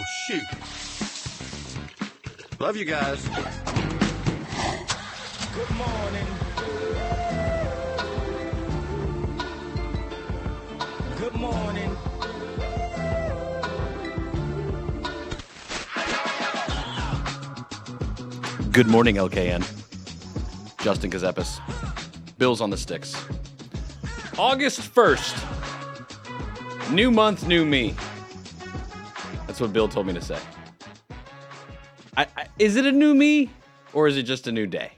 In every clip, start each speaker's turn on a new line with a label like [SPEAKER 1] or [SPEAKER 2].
[SPEAKER 1] Oh, shoot. Love you guys.
[SPEAKER 2] Good morning. Good morning.
[SPEAKER 3] Good morning, LKN. Justin Kazepis. Bills on the sticks. August 1st. New month, new me. What Bill told me to say. I, I, is it a new me or is it just a new day?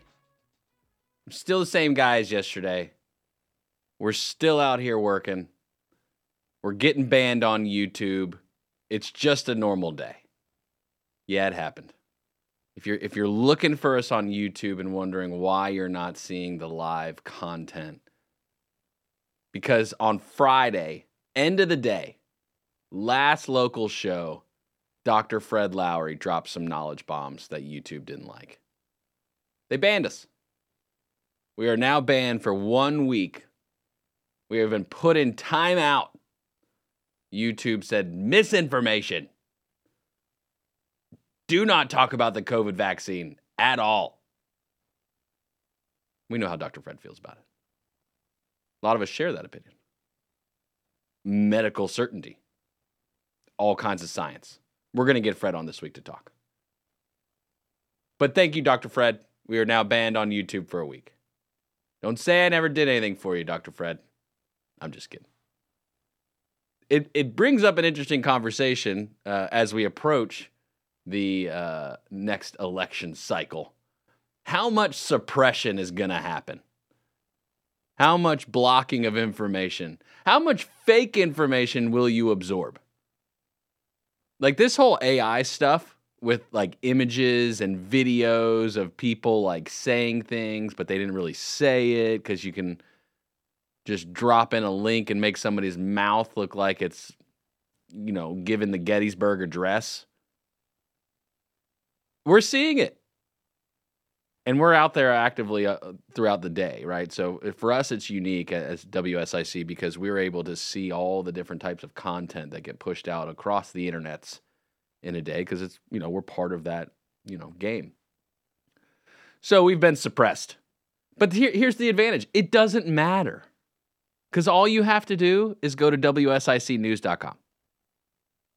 [SPEAKER 3] I'm still the same guy as yesterday. We're still out here working. We're getting banned on YouTube. It's just a normal day. Yeah, it happened. If you're if you're looking for us on YouTube and wondering why you're not seeing the live content, because on Friday, end of the day, last local show, Dr. Fred Lowry dropped some knowledge bombs that YouTube didn't like. They banned us. We are now banned for one week. We have been put in timeout. YouTube said misinformation. Do not talk about the COVID vaccine at all. We know how Dr. Fred feels about it. A lot of us share that opinion. Medical certainty, all kinds of science. We're going to get Fred on this week to talk. But thank you, Dr. Fred. We are now banned on YouTube for a week. Don't say I never did anything for you, Dr. Fred. I'm just kidding. It, it brings up an interesting conversation uh, as we approach the uh, next election cycle. How much suppression is going to happen? How much blocking of information? How much fake information will you absorb? Like this whole AI stuff with like images and videos of people like saying things, but they didn't really say it because you can just drop in a link and make somebody's mouth look like it's, you know, given the Gettysburg Address. We're seeing it. And we're out there actively uh, throughout the day, right? So for us, it's unique as WSIC because we're able to see all the different types of content that get pushed out across the internets in a day because it's, you know, we're part of that, you know, game. So we've been suppressed. But here, here's the advantage it doesn't matter because all you have to do is go to WSICnews.com.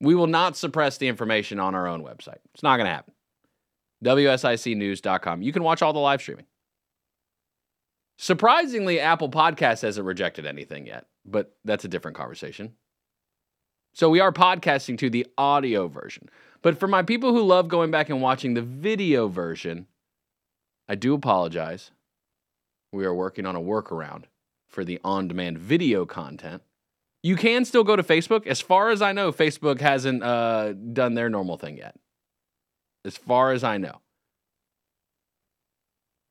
[SPEAKER 3] We will not suppress the information on our own website. It's not going to happen. WSICnews.com. You can watch all the live streaming. Surprisingly, Apple Podcasts hasn't rejected anything yet, but that's a different conversation. So we are podcasting to the audio version. But for my people who love going back and watching the video version, I do apologize. We are working on a workaround for the on demand video content. You can still go to Facebook. As far as I know, Facebook hasn't uh, done their normal thing yet as far as I know.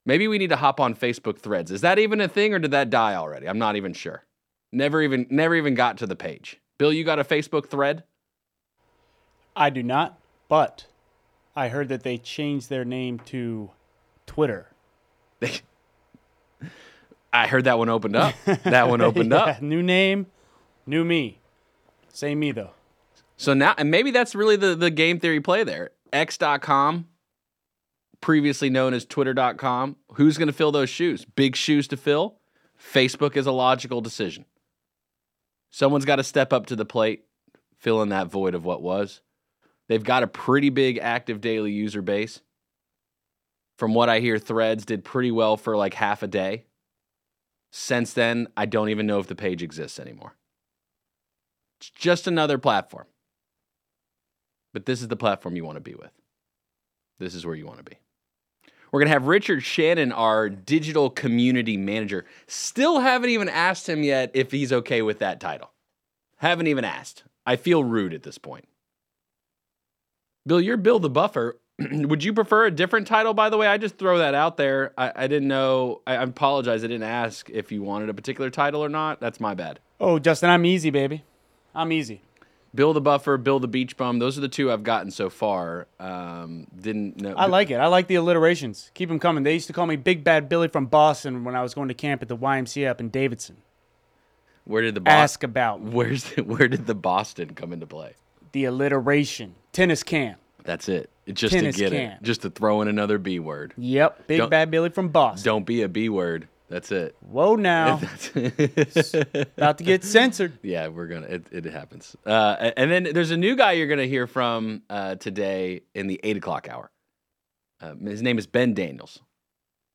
[SPEAKER 3] Maybe we need to hop on Facebook threads. Is that even a thing or did that die already? I'm not even sure. Never even never even got to the page. Bill, you got a Facebook thread?
[SPEAKER 4] I do not, but I heard that they changed their name to Twitter.
[SPEAKER 3] I heard that one opened up. That one opened
[SPEAKER 4] yeah,
[SPEAKER 3] up.
[SPEAKER 4] New name, new me. Same me though.
[SPEAKER 3] So now and maybe that's really the, the game theory play there. X.com, previously known as Twitter.com. Who's going to fill those shoes? Big shoes to fill. Facebook is a logical decision. Someone's got to step up to the plate, fill in that void of what was. They've got a pretty big active daily user base. From what I hear, Threads did pretty well for like half a day. Since then, I don't even know if the page exists anymore. It's just another platform. But this is the platform you want to be with. This is where you want to be. We're going to have Richard Shannon, our digital community manager. Still haven't even asked him yet if he's okay with that title. Haven't even asked. I feel rude at this point. Bill, you're Bill the Buffer. Would you prefer a different title, by the way? I just throw that out there. I, I didn't know. I, I apologize. I didn't ask if you wanted a particular title or not. That's my bad.
[SPEAKER 4] Oh, Justin, I'm easy, baby. I'm easy.
[SPEAKER 3] Bill the Buffer, Bill the Beach Bum. Those are the two I've gotten so far. Um, didn't know.
[SPEAKER 4] I like it. I like the alliterations. Keep them coming. They used to call me Big Bad Billy from Boston when I was going to camp at the YMCA up in Davidson.
[SPEAKER 3] Where did the Bos-
[SPEAKER 4] Ask about
[SPEAKER 3] Where's the, where did the Boston come into play?
[SPEAKER 4] the alliteration. Tennis camp.
[SPEAKER 3] That's it. Just
[SPEAKER 4] Tennis
[SPEAKER 3] to get
[SPEAKER 4] can.
[SPEAKER 3] it. Just to throw in another B word.
[SPEAKER 4] Yep, Big
[SPEAKER 3] Don't-
[SPEAKER 4] Bad Billy from Boston.
[SPEAKER 3] Don't be a B word. That's it.
[SPEAKER 4] Whoa now,
[SPEAKER 3] That's
[SPEAKER 4] about to get censored.
[SPEAKER 3] yeah, we're gonna. It, it happens. Uh, and then there's a new guy you're gonna hear from uh, today in the eight o'clock hour. Uh, his name is Ben Daniels.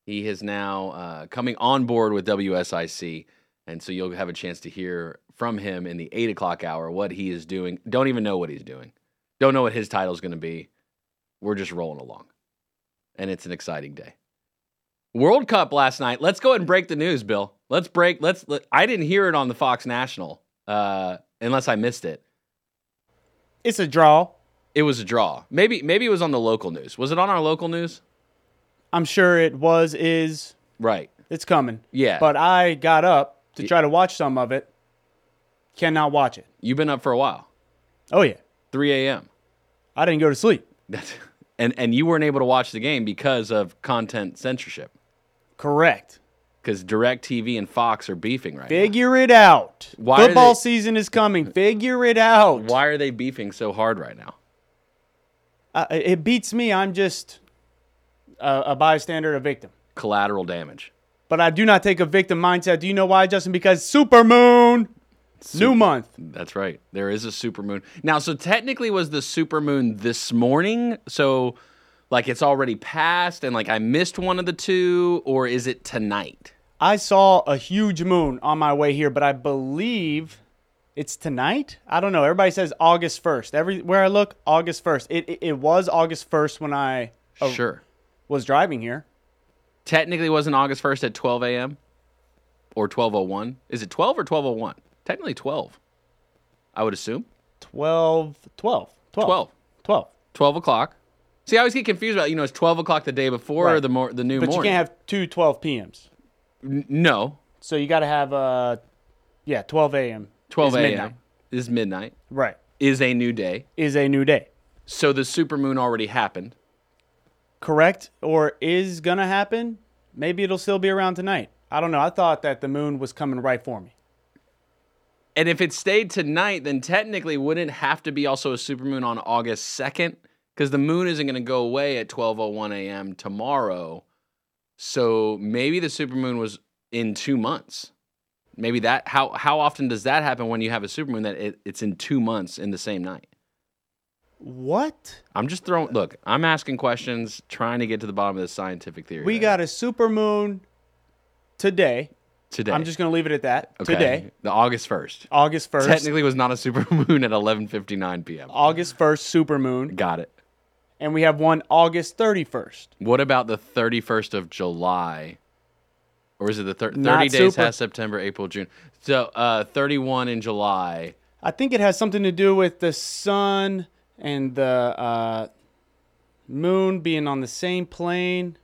[SPEAKER 3] He is now uh, coming on board with WSIC, and so you'll have a chance to hear from him in the eight o'clock hour what he is doing. Don't even know what he's doing. Don't know what his title is going to be. We're just rolling along, and it's an exciting day. World Cup last night. Let's go ahead and break the news, Bill. Let's break. Let's. Let, I didn't hear it on the Fox National, uh, unless I missed it.
[SPEAKER 4] It's a draw.
[SPEAKER 3] It was a draw. Maybe maybe it was on the local news. Was it on our local news?
[SPEAKER 4] I'm sure it was, is,
[SPEAKER 3] Right.
[SPEAKER 4] it's coming.
[SPEAKER 3] Yeah.
[SPEAKER 4] But I got up to try to watch some of it. Cannot watch it.
[SPEAKER 3] You've been up for a while.
[SPEAKER 4] Oh yeah,
[SPEAKER 3] 3 a.m.
[SPEAKER 4] I didn't go to sleep.
[SPEAKER 3] That's, and and you weren't able to watch the game because of content censorship.
[SPEAKER 4] Correct.
[SPEAKER 3] Because DirecTV and Fox are beefing right now.
[SPEAKER 4] Figure it out.
[SPEAKER 3] Why are
[SPEAKER 4] Football
[SPEAKER 3] they-
[SPEAKER 4] season is coming. Figure it out.
[SPEAKER 3] now. Why are they beefing so hard right now?
[SPEAKER 4] Uh, it beats me. I'm just a, a bystander, a victim.
[SPEAKER 3] Collateral damage.
[SPEAKER 4] But I do not take a victim mindset. Do you know why, Justin? Because supermoon, new month.
[SPEAKER 3] That's right. There is a supermoon. Now, so technically was the supermoon this morning? So like it's already passed and like I missed one of the two or is it tonight?
[SPEAKER 4] I saw a huge moon on my way here, but I believe it's tonight. I don't know. Everybody says August first. Everywhere I look, August first. It, it it was August first when I uh,
[SPEAKER 3] Sure.
[SPEAKER 4] was driving here.
[SPEAKER 3] Technically wasn't August 1st at 12 a.m. or 1201. Is it 12 or 1201? Technically 12. I would assume
[SPEAKER 4] 12, 12, 12.
[SPEAKER 3] 12.
[SPEAKER 4] 12.
[SPEAKER 3] 12 o'clock. See, I always get confused about, you know, it's 12 o'clock the day before or the more the new
[SPEAKER 4] But you can't have two 12 p.m.s.
[SPEAKER 3] N- no.
[SPEAKER 4] So you got to have, uh, yeah, 12 a.m.
[SPEAKER 3] 12 a.m. is midnight.
[SPEAKER 4] Right.
[SPEAKER 3] Is a new day.
[SPEAKER 4] Is a new day.
[SPEAKER 3] So the supermoon already happened.
[SPEAKER 4] Correct? Or is to happen? Maybe it'll still be around tonight. I don't know. I thought that the moon was coming right for me.
[SPEAKER 3] And if it stayed tonight, then technically wouldn't have to be also a supermoon on August 2nd? Because the moon isn't going to go away at 12:01 a.m. tomorrow. So maybe the supermoon was in two months. Maybe that how how often does that happen when you have a supermoon that it, it's in two months in the same night?
[SPEAKER 4] What?
[SPEAKER 3] I'm just throwing. Look, I'm asking questions, trying to get to the bottom of this scientific theory.
[SPEAKER 4] We
[SPEAKER 3] right
[SPEAKER 4] got a super moon today.
[SPEAKER 3] today.
[SPEAKER 4] I'm just going to leave it at that.
[SPEAKER 3] Okay,
[SPEAKER 4] Today,
[SPEAKER 3] the August 1st.
[SPEAKER 4] August 1st.
[SPEAKER 3] Technically, was not a supermoon at 11:59 p.m.
[SPEAKER 4] August 1st, super moon.
[SPEAKER 3] Got it.
[SPEAKER 4] And we have one August 31st.
[SPEAKER 3] What about the 31st of July? Or is it the thir- 30
[SPEAKER 4] Not
[SPEAKER 3] days
[SPEAKER 4] super.
[SPEAKER 3] has September, April, June? So uh, 31 in July.
[SPEAKER 4] I think it has something to do with the sun and the uh, moon being on the same plane.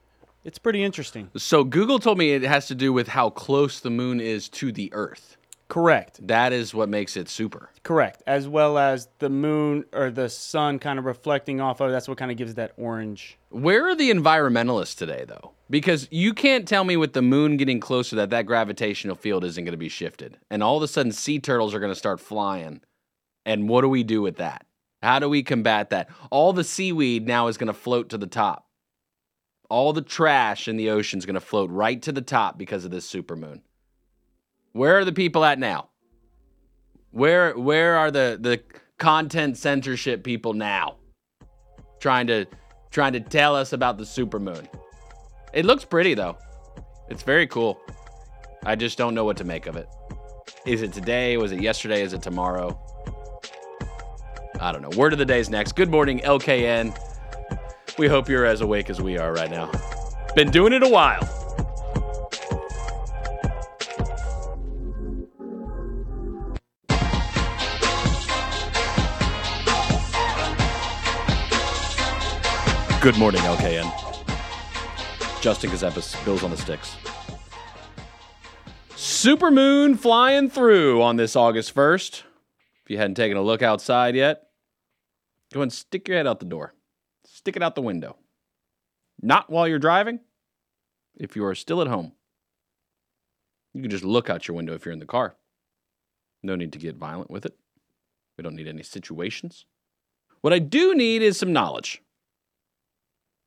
[SPEAKER 4] It's pretty interesting.
[SPEAKER 3] So Google told me it has to do with how close the moon is to the Earth.
[SPEAKER 4] Correct.
[SPEAKER 3] That is what makes it super.
[SPEAKER 4] Correct. As well as the moon or the sun kind of reflecting off of that's what kind of gives that orange.
[SPEAKER 3] Where are the environmentalists today, though? Because you can't tell me with the moon getting closer that that gravitational field isn't going to be shifted. And all of a sudden, sea turtles are going to start flying. And what do we do with that? How do we combat that? All the seaweed now is going to float to the top. All the trash in the ocean is going to float right to the top because of this supermoon. Where are the people at now? Where where are the the content censorship people now? Trying to trying to tell us about the supermoon. It looks pretty though. It's very cool. I just don't know what to make of it. Is it today? Was it yesterday? Is it tomorrow? I don't know. Word of the day is next. Good morning, LKN. We hope you're as awake as we are right now. Been doing it a while. Good morning, LKN. Justin Kazepis, Bills on the Sticks. Supermoon flying through on this August 1st. If you hadn't taken a look outside yet, go and stick your head out the door. Stick it out the window. Not while you're driving. If you are still at home, you can just look out your window if you're in the car. No need to get violent with it. We don't need any situations. What I do need is some knowledge.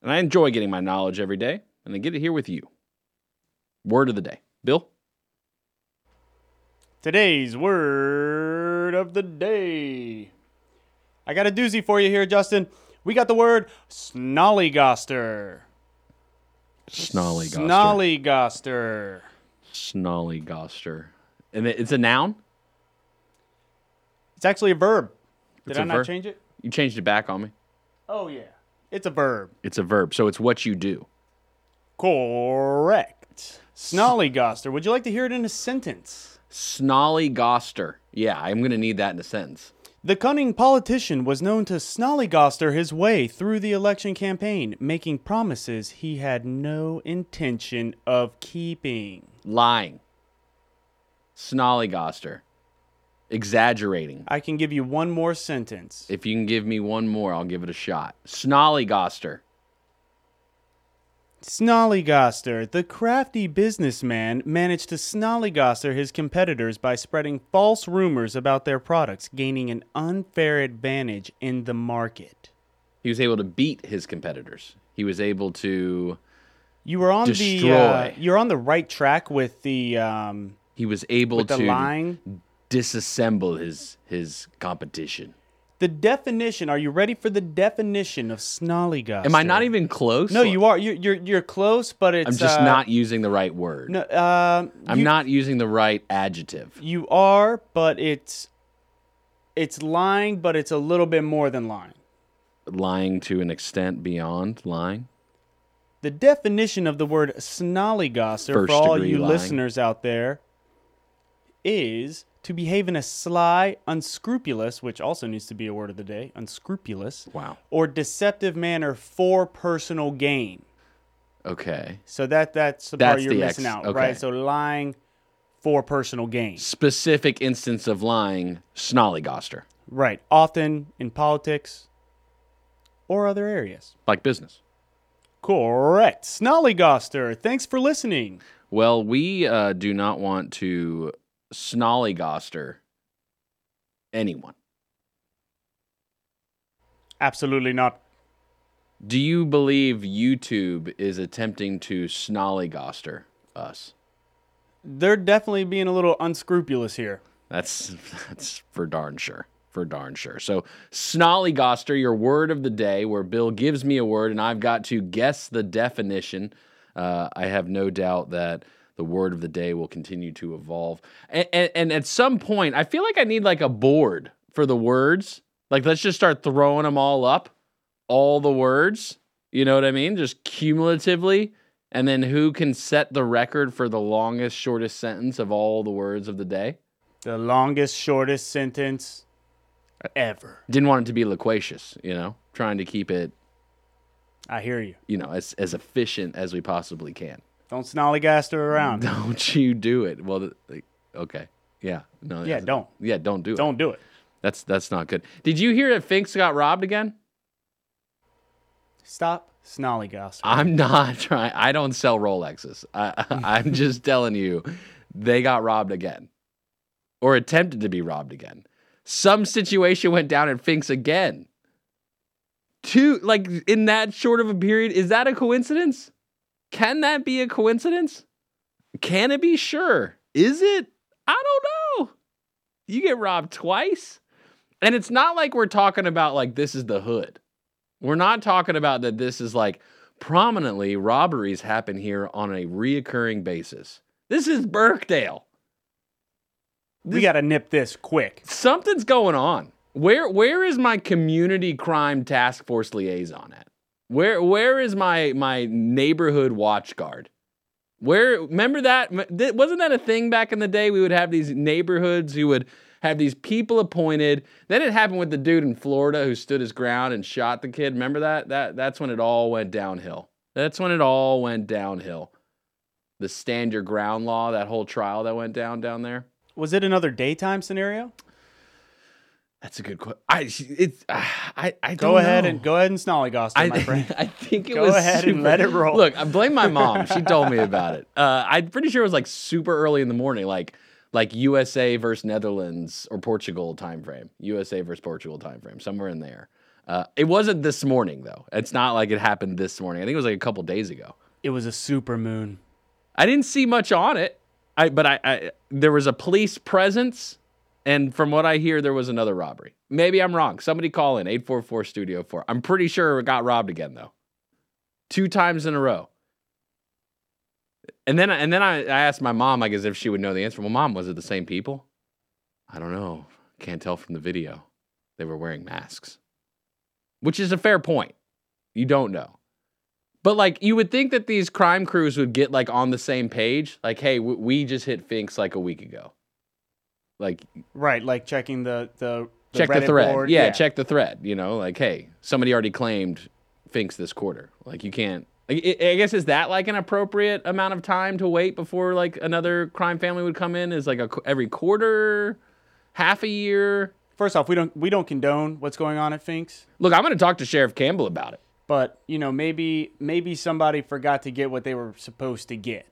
[SPEAKER 3] And I enjoy getting my knowledge every day, and I get it here with you. Word of the day. Bill?
[SPEAKER 4] Today's word of the day. I got a doozy for you here, Justin. We got the word snollygoster.
[SPEAKER 3] Snollygoster.
[SPEAKER 4] Snollygoster.
[SPEAKER 3] Snollygoster. And it's a noun?
[SPEAKER 4] It's actually a verb. Did
[SPEAKER 3] It's
[SPEAKER 4] I not
[SPEAKER 3] verb?
[SPEAKER 4] change it?
[SPEAKER 3] You changed it back on me.
[SPEAKER 4] Oh, yeah. It's a verb.
[SPEAKER 3] It's a verb, so it's what you do.
[SPEAKER 4] Correct. Snollygoster. Would you like to hear it in a sentence?
[SPEAKER 3] Snollygoster. Yeah, I'm going to need that in a sentence.
[SPEAKER 4] The cunning politician was known to snollygoster his way through the election campaign, making promises he had no intention of keeping.
[SPEAKER 3] Lying. Snollygoster. Exaggerating.
[SPEAKER 4] I can give you one more sentence.
[SPEAKER 3] If you can give me one more, I'll give it a shot. Snollygoster.
[SPEAKER 4] Snollygoster. The crafty businessman managed to snollygoster his competitors by spreading false rumors about their products, gaining an unfair advantage in the market.
[SPEAKER 3] He was able to beat his competitors. He was able to.
[SPEAKER 4] You were on the uh, you're on the right track with the um,
[SPEAKER 3] He was able to
[SPEAKER 4] lying.
[SPEAKER 3] Disassemble his his competition.
[SPEAKER 4] The definition. Are you ready for the definition of snollygoster?
[SPEAKER 3] Am I not even close?
[SPEAKER 4] No, you are. You're you're, you're close, but it's
[SPEAKER 3] I'm just
[SPEAKER 4] uh,
[SPEAKER 3] not using the right word.
[SPEAKER 4] No, uh,
[SPEAKER 3] I'm
[SPEAKER 4] you-
[SPEAKER 3] not using the right adjective.
[SPEAKER 4] You are, but it's it's lying, but it's a little bit more than lying.
[SPEAKER 3] Lying to an extent beyond lying.
[SPEAKER 4] The definition of the word snollygoster
[SPEAKER 3] First
[SPEAKER 4] for all you
[SPEAKER 3] lying.
[SPEAKER 4] listeners out there is to behave in a sly, unscrupulous, which also needs to be a word of the day, unscrupulous,
[SPEAKER 3] Wow.
[SPEAKER 4] or deceptive manner for personal gain.
[SPEAKER 3] Okay.
[SPEAKER 4] So that that's the part you're
[SPEAKER 3] the
[SPEAKER 4] missing
[SPEAKER 3] ex-
[SPEAKER 4] out,
[SPEAKER 3] okay.
[SPEAKER 4] right? So lying for personal gain.
[SPEAKER 3] Specific instance of lying, snollygoster,
[SPEAKER 4] Right. Often in politics or other areas.
[SPEAKER 3] like business.
[SPEAKER 4] Correct. Snollygoster, thanks for listening.
[SPEAKER 3] Well, we uh, do not want to snollygoster anyone.
[SPEAKER 4] Absolutely not.
[SPEAKER 3] Do you believe YouTube is attempting to snollygoster us?
[SPEAKER 4] They're definitely being a little unscrupulous here.
[SPEAKER 3] That's that's for darn sure. For darn sure. So, snollygoster, your word of the day, where Bill gives me a word and I've got to guess the definition. Uh, I have no doubt that the word of the day will continue to evolve. And, and, and at some point, I feel like I need like a board for the words. Like, let's just start throwing them all up, all the words. You know what I mean? Just cumulatively. And then who can set the record for the longest, shortest sentence of all the words of the day?
[SPEAKER 4] The longest, shortest sentence ever.
[SPEAKER 3] didn't want it to be loquacious, you know, trying to keep it,
[SPEAKER 4] I hear you.
[SPEAKER 3] you know, as as efficient as we possibly can.
[SPEAKER 4] Don't snollygoster around.
[SPEAKER 3] Don't you do it? Well, like, okay, yeah, no,
[SPEAKER 4] Yeah, don't.
[SPEAKER 3] yeah, don't do it.
[SPEAKER 4] Don't do it.
[SPEAKER 3] That's that's not good. Did you hear that Finks got robbed again?
[SPEAKER 4] Stop snollygoster.
[SPEAKER 3] I'm not trying. I don't sell Rolexes. I, I'm just telling you, they got robbed again, or attempted to be robbed again. Some situation went down at Finks again. Two, like in that short of a period, is that a coincidence? Can that be a coincidence? Can it be? Sure. Is it? I don't know. You get robbed twice. And it's not like we're talking about like this is the hood. We're not talking about that this is like prominently robberies happen here on a reoccurring basis. This is Birkdale.
[SPEAKER 4] we got to nip this quick.
[SPEAKER 3] Something's going on. Where where is my community crime task force liaison at? Where where is my my neighborhood watch guard? Where remember that wasn't that a thing back in the day? We would have these neighborhoods who would have these people appointed. Then it happened with the dude in Florida who stood his ground and shot the kid. Remember that? That that's when it all went downhill. That's when it all went downhill. The stand your ground law, that whole trial that went down down there.
[SPEAKER 4] Was it another daytime scenario?
[SPEAKER 3] That's a good question. I it's I I
[SPEAKER 4] Go ahead
[SPEAKER 3] know.
[SPEAKER 4] and go ahead and snollygoster,
[SPEAKER 3] I,
[SPEAKER 4] my friend.
[SPEAKER 3] I think it
[SPEAKER 4] Go
[SPEAKER 3] was
[SPEAKER 4] ahead and
[SPEAKER 3] super-
[SPEAKER 4] let it roll.
[SPEAKER 3] Look, I blame my mom. She told me about it. Uh, I'm pretty sure it was like super early in the morning, like like USA versus Netherlands or Portugal time frame. USA versus Portugal time frame, somewhere in there. Uh, it wasn't this morning though. It's not like it happened this morning. I think it was like a couple days ago.
[SPEAKER 4] It was a super moon.
[SPEAKER 3] I didn't see much on it. I but I, I there was a police presence, and from what I hear, there was another robbery. Maybe I'm wrong. Somebody call in eight four four Studio Four. I'm pretty sure it got robbed again though, two times in a row. And then and then I, I asked my mom like as if she would know the answer. Well, mom, was it the same people? I don't know. Can't tell from the video. They were wearing masks, which is a fair point. You don't know. But like you would think that these crime crews would get like on the same page. Like, hey, we just hit Finks like a week ago. Like,
[SPEAKER 4] Right, like checking the the, the
[SPEAKER 3] check the
[SPEAKER 4] Reddit
[SPEAKER 3] thread.
[SPEAKER 4] board.
[SPEAKER 3] Yeah, check the thread. You know, like, hey, somebody already claimed Finks this quarter. Like, you can't. Like, I I guess is that like an appropriate amount of time to wait before like another crime family would come in? Is like a every quarter, half a year.
[SPEAKER 4] First off, we don't we don't condone what's going on at Finks,
[SPEAKER 3] Look, I'm going to talk to Sheriff Campbell about it.
[SPEAKER 4] but you know maybe maybe somebody forgot to get what they were supposed to get.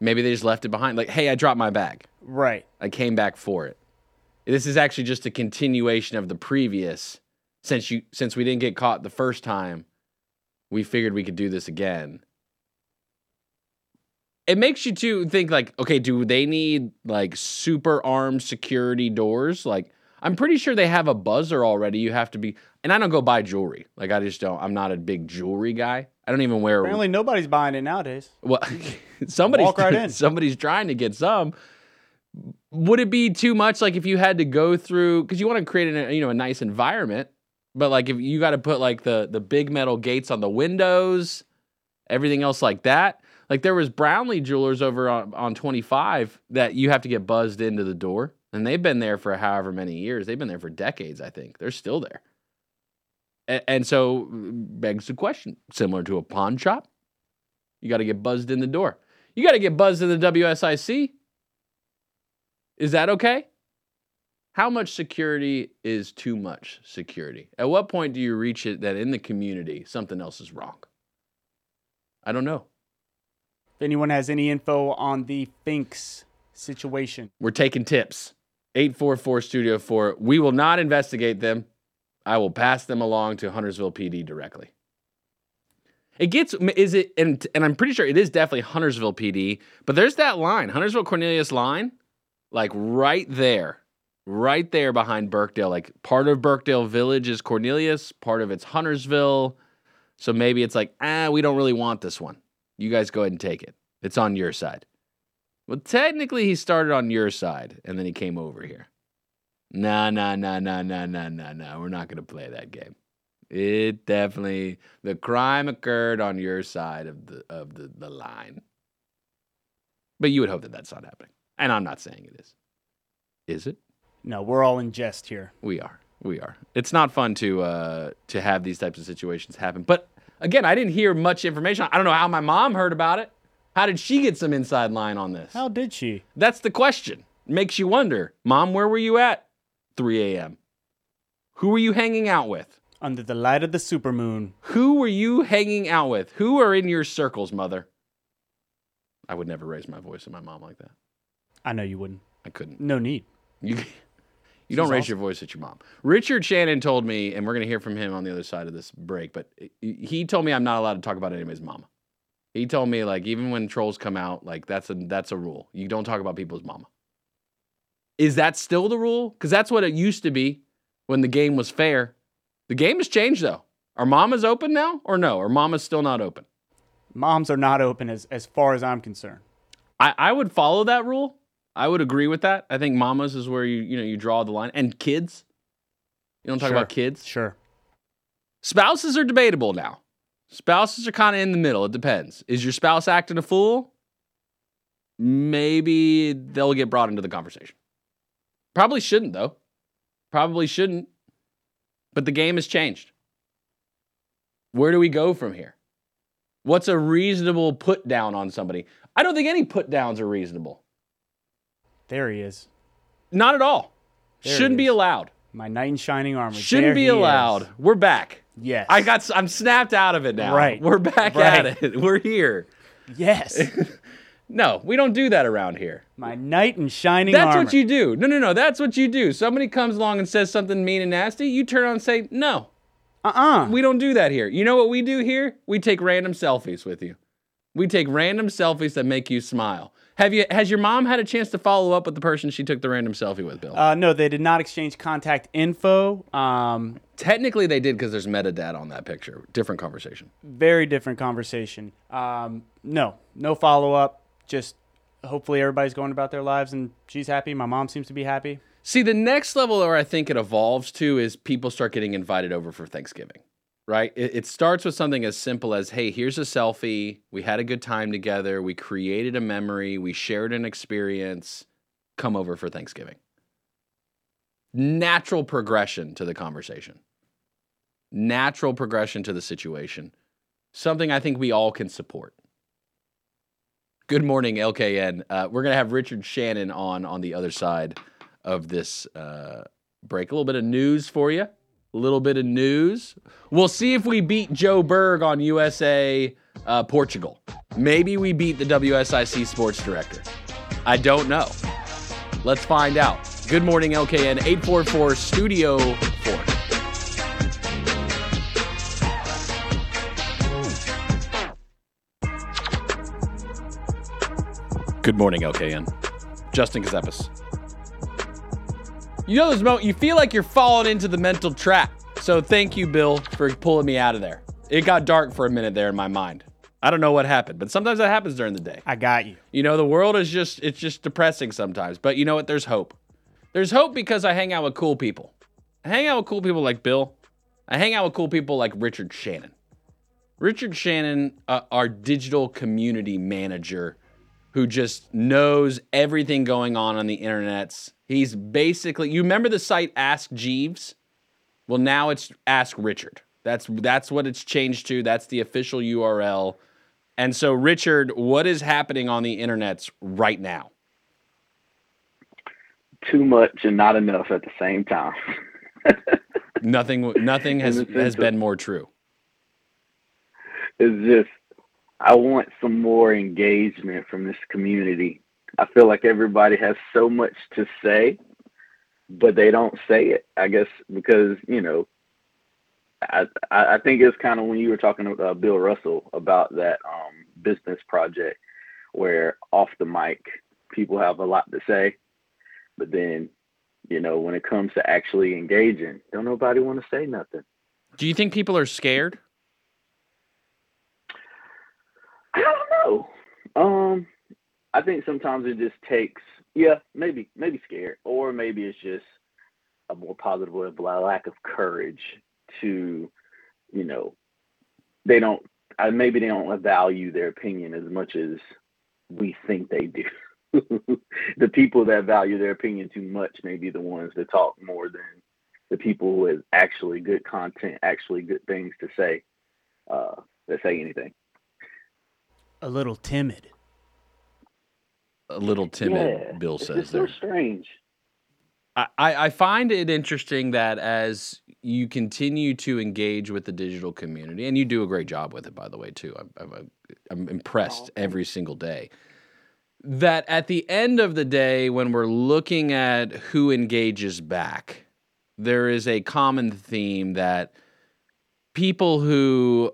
[SPEAKER 3] Maybe they just left it behind. Like, hey, I dropped my bag.
[SPEAKER 4] Right.
[SPEAKER 3] I came back for it. This is actually just a continuation of the previous. Since you since we didn't get caught the first time, we figured we could do this again. It makes you to think like, okay, do they need like super armed security doors? Like, I'm pretty sure they have a buzzer already. You have to be, and I don't go buy jewelry. Like, I just don't. I'm not a big jewelry guy. I don't even wear.
[SPEAKER 4] Apparently nobody's buying it nowadays.
[SPEAKER 3] Well, somebody's
[SPEAKER 4] Walk right in.
[SPEAKER 3] somebody's trying to get some. Would it be too much? Like if you had to go through because you want to create a you know a nice environment, but like if you got to put like the the big metal gates on the windows, everything else like that. Like there was Brownlee Jewelers over on, on 25 that you have to get buzzed into the door, and they've been there for however many years. They've been there for decades. I think they're still there. A- and so mm, begs the question: similar to a pawn shop, you got to get buzzed in the door. You got to get buzzed in the WSIC. Is that okay? How much security is too much security? At what point do you reach it that in the community something else is wrong? I don't know.
[SPEAKER 4] If anyone has any info on the Finks situation,
[SPEAKER 3] We're taking tips. 844 Studio 4. We will not investigate them. I will pass them along to Huntersville PD directly. It gets is it and and I'm pretty sure it is definitely Huntersville PD, but there's that line, Huntersville Cornelius line, like right there. Right there behind Birkdale. Like part of Birkdale Village is Cornelius, part of it's Huntersville. So maybe it's like, ah, we don't really want this one. You guys go ahead and take it. It's on your side. Well, technically, he started on your side and then he came over here. Nah, nah, nah, nah, nah, nah, nah, nah. We're not going to play that game. It definitely, the crime occurred on your side of the of the, the line. But you would hope that that's not happening. And I'm not saying it is. Is it?
[SPEAKER 4] no, we're all in jest here.
[SPEAKER 3] We are. We are. It's not fun to uh to have these types of situations happen. But again, I didn't hear much information. I don't know how my mom heard about it. How did she get some inside line on this?
[SPEAKER 4] How did she?
[SPEAKER 3] That's the question. Makes you wonder, Mom, where were you at 3 a.m.? Who were you hanging out with?
[SPEAKER 4] Under the light of the supermoon.
[SPEAKER 3] Who were you hanging out with? Who are in your circles, mother? I would never raise my voice at my mom like that.
[SPEAKER 4] I know you wouldn't.
[SPEAKER 3] I couldn't.
[SPEAKER 4] No need.
[SPEAKER 3] You, you don't raise
[SPEAKER 4] awesome.
[SPEAKER 3] your voice at your mom. Richard Shannon told me, and we're going to hear from him on the other side of this break, but he told me I'm not allowed to talk about anybody's mama. He told me like even when trolls come out, like that's a that's a rule. You don't talk about people's mama. Is that still the rule? Because that's what it used to be when the game was fair. The game has changed though. Are mamas open now or no? Are mamas still not open?
[SPEAKER 4] Moms are not open as, as far as I'm concerned.
[SPEAKER 3] I, I would follow that rule. I would agree with that. I think mamas is where you you know you draw the line. And kids. You don't talk
[SPEAKER 4] Sure.
[SPEAKER 3] about kids.
[SPEAKER 4] Sure.
[SPEAKER 3] Spouses are debatable now. Spouses are kind of in the middle. It depends. Is your spouse acting a fool? Maybe they'll get brought into the conversation. Probably shouldn't, though. Probably shouldn't. But the game has changed. Where do we go from here? What's a reasonable put down on somebody? I don't think any put downs are reasonable.
[SPEAKER 4] There he is.
[SPEAKER 3] Not at all.
[SPEAKER 4] There
[SPEAKER 3] Shouldn't be allowed.
[SPEAKER 4] My knight in shining armor.
[SPEAKER 3] Shouldn't
[SPEAKER 4] There
[SPEAKER 3] be
[SPEAKER 4] he is.
[SPEAKER 3] allowed. We're back.
[SPEAKER 4] Yes.
[SPEAKER 3] I got. I'm snapped out of it now.
[SPEAKER 4] Right.
[SPEAKER 3] We're back
[SPEAKER 4] Right.
[SPEAKER 3] at it. We're here.
[SPEAKER 4] Yes.
[SPEAKER 3] No, we don't do that around here.
[SPEAKER 4] My knight in shining armor.
[SPEAKER 3] That's
[SPEAKER 4] armor.
[SPEAKER 3] what you do. No, no, no. That's what you do. Somebody comes along and says something mean and nasty. You turn on and say, "No,
[SPEAKER 4] Uh-uh.
[SPEAKER 3] We don't do that here. You know what we do here? We take random selfies with you. We take random selfies that make you smile. Have you has your mom had a chance to follow up with the person she took the random selfie with, Bill?
[SPEAKER 4] Uh, no, they did not exchange contact info. Um,
[SPEAKER 3] Technically they did because there's metadata on that picture. Different conversation.
[SPEAKER 4] very different conversation. Um, no, no follow up. Just hopefully everybody's going about their lives and she's happy. My mom seems to be happy.
[SPEAKER 3] See, the next level where I think it evolves to is people start getting invited over for Thanksgiving, right? It, it starts with something as simple as, hey, here's a selfie. We had a good time together. We created a memory. We shared an experience. Come over for Thanksgiving. Natural progression to the conversation, natural progression to the situation. Something I think we all can support. Good morning, LKN. Uh, we're going to have Richard Shannon on on the other side of this uh, break. A little bit of news for you. A little bit of news. We'll see if we beat Joe Berg on USA uh, Portugal. Maybe we beat the WSIC sports director. I don't know. Let's find out. Good morning, LKN 844 Studio 4. Good morning, LKN. Justin Kazepis. You know those moments you feel like you're falling into the mental trap. So thank you, Bill, for pulling me out of there. It got dark for a minute there in my mind. I don't know what happened, but sometimes that happens during the day.
[SPEAKER 4] I got you.
[SPEAKER 3] You know, the world is just it's just depressing sometimes. But you know what? There's hope. There's hope because I hang out with cool people. I hang out with cool people like Bill. I hang out with cool people like Richard Shannon. Richard Shannon, uh, our digital community manager, who just knows everything going on on the internets. He's basically you remember the site Ask Jeeves? Well, now it's Ask Richard. That's that's what it's changed to. That's the official URL. And so, Richard, what is happening on the internets right now?
[SPEAKER 1] Too much and not enough at the same time.
[SPEAKER 3] Nothing. Nothing has
[SPEAKER 1] In the sense
[SPEAKER 3] has
[SPEAKER 1] of-
[SPEAKER 3] been more true.
[SPEAKER 1] it's just I want some more engagement from this community. I feel like everybody has so much to say, but they don't say it. I guess because you know, I I think it's kind of when you were talking to uh, Bill Russell about that um, business project, where off the mic people have a lot to say, but then you know when it comes to actually engaging, don't nobody want to say nothing.
[SPEAKER 3] Do you think people are scared?
[SPEAKER 1] I don't know. Um, I think sometimes it just takes, yeah, maybe maybe scared, or maybe it's just a more positive way of lack of courage to, you know, they don't. I maybe they don't value their opinion as much as we think they do. the people that value their opinion too much may be the ones that talk more than the people have actually good content, actually good things to say, uh, that say anything.
[SPEAKER 4] A little timid.
[SPEAKER 3] A little timid,
[SPEAKER 1] Yeah,
[SPEAKER 3] Bill
[SPEAKER 1] it's
[SPEAKER 3] says
[SPEAKER 1] so
[SPEAKER 3] there.
[SPEAKER 1] strange.
[SPEAKER 3] I, I I find it interesting that as you continue to engage with the digital community, and you do a great job with it, by the way, too. I'm, I'm, uh, I'm impressed every single day. That at the end of the day, when we're looking at who engages back, there is a common theme that people who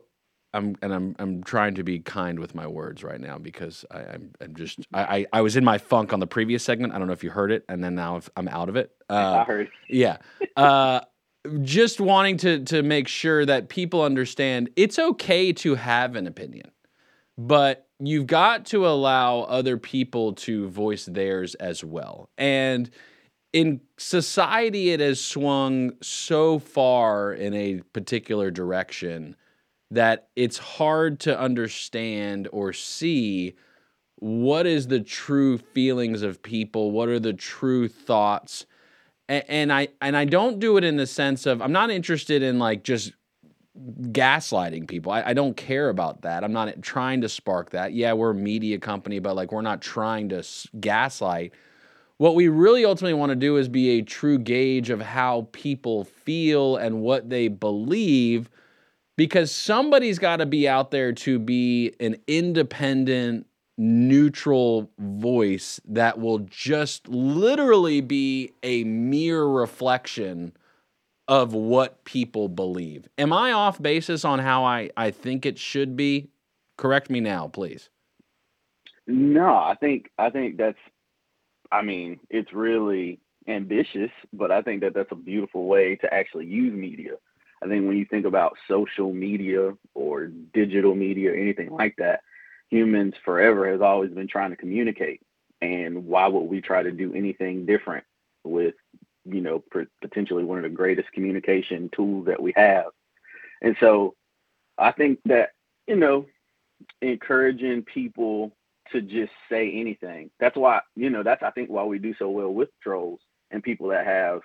[SPEAKER 3] I'm and I'm I'm trying to be kind with my words right now because I, I'm I'm just I, I I was in my funk on the previous segment. I don't know if you heard it, and then now if- I'm out of it.
[SPEAKER 1] I
[SPEAKER 3] Uh,
[SPEAKER 1] heard.
[SPEAKER 3] yeah, uh, just wanting to to make sure that people understand it's okay to have an opinion, but you've got to allow other people to voice theirs as well. And in society, it has swung so far in a particular direction that it's hard to understand or see what is the true feelings of people, what are the true thoughts. A- And I and I don't do it in the sense of I'm not interested in like just gaslighting people. I, I don't care about that. I'm not trying to spark that. Yeah, we're a media company, but like we're not trying to gaslight. What we really ultimately want to do is be a true gauge of how people feel and what they believe because somebody's got to be out there to be an independent neutral voice that will just literally be a mere reflection of what people believe. Am I off basis on how I, I think it should be? Correct me now, please.
[SPEAKER 1] No, I think I think that's I mean, it's really ambitious, but I think that that's a beautiful way to actually use media. I think when you think about social media or digital media, or anything like that, humans forever has always been trying to communicate. And why would we try to do anything different with, you know, potentially one of the greatest communication tools that we have? And so I think that, you know, encouraging people to just say anything. That's why, you know, that's I think why we do so well with trolls and people that have,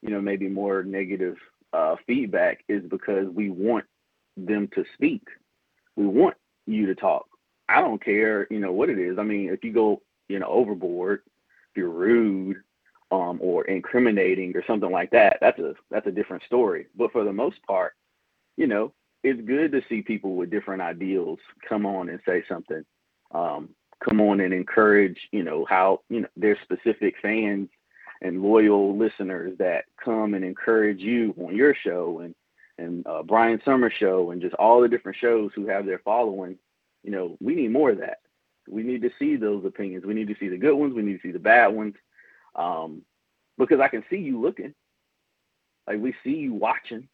[SPEAKER 1] you know, maybe more negative uh, feedback is because we want them to speak. We want you to talk. I don't care, you know, what it is. I mean, if you go, you know, overboard, if you're rude, um, or incriminating or something like that, that's a that's a different story. But for the most part, you know, it's good to see people with different ideals come on and say something. Um, come on and encourage, you know, how, you know, their specific fans and loyal listeners that come and encourage you on your show and and uh, Brian Summer show and just all the different shows who have their following. You know, we need more of that. We need to see those opinions. We need to see the good ones. We need to see the bad ones, um, because I can see you looking. Like we see you watching.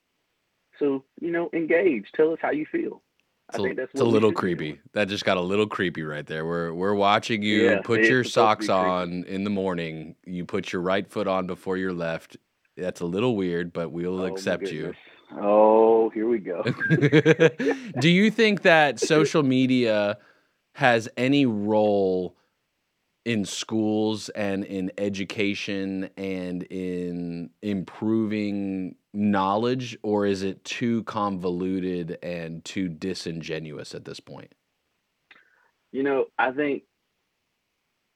[SPEAKER 1] So you know, engage. Tell us how you feel.
[SPEAKER 3] It's, a, it's a little creepy. That just got a little creepy right there. We're we're watching you yeah, put your socks on in the morning. You put your right foot on before your left. That's a little weird, but we'll oh, accept you.
[SPEAKER 1] Oh, here we go.
[SPEAKER 3] Do you think that social media has any role in schools and in education and in improving knowledge or is it too convoluted and too disingenuous at this point?
[SPEAKER 1] You know i think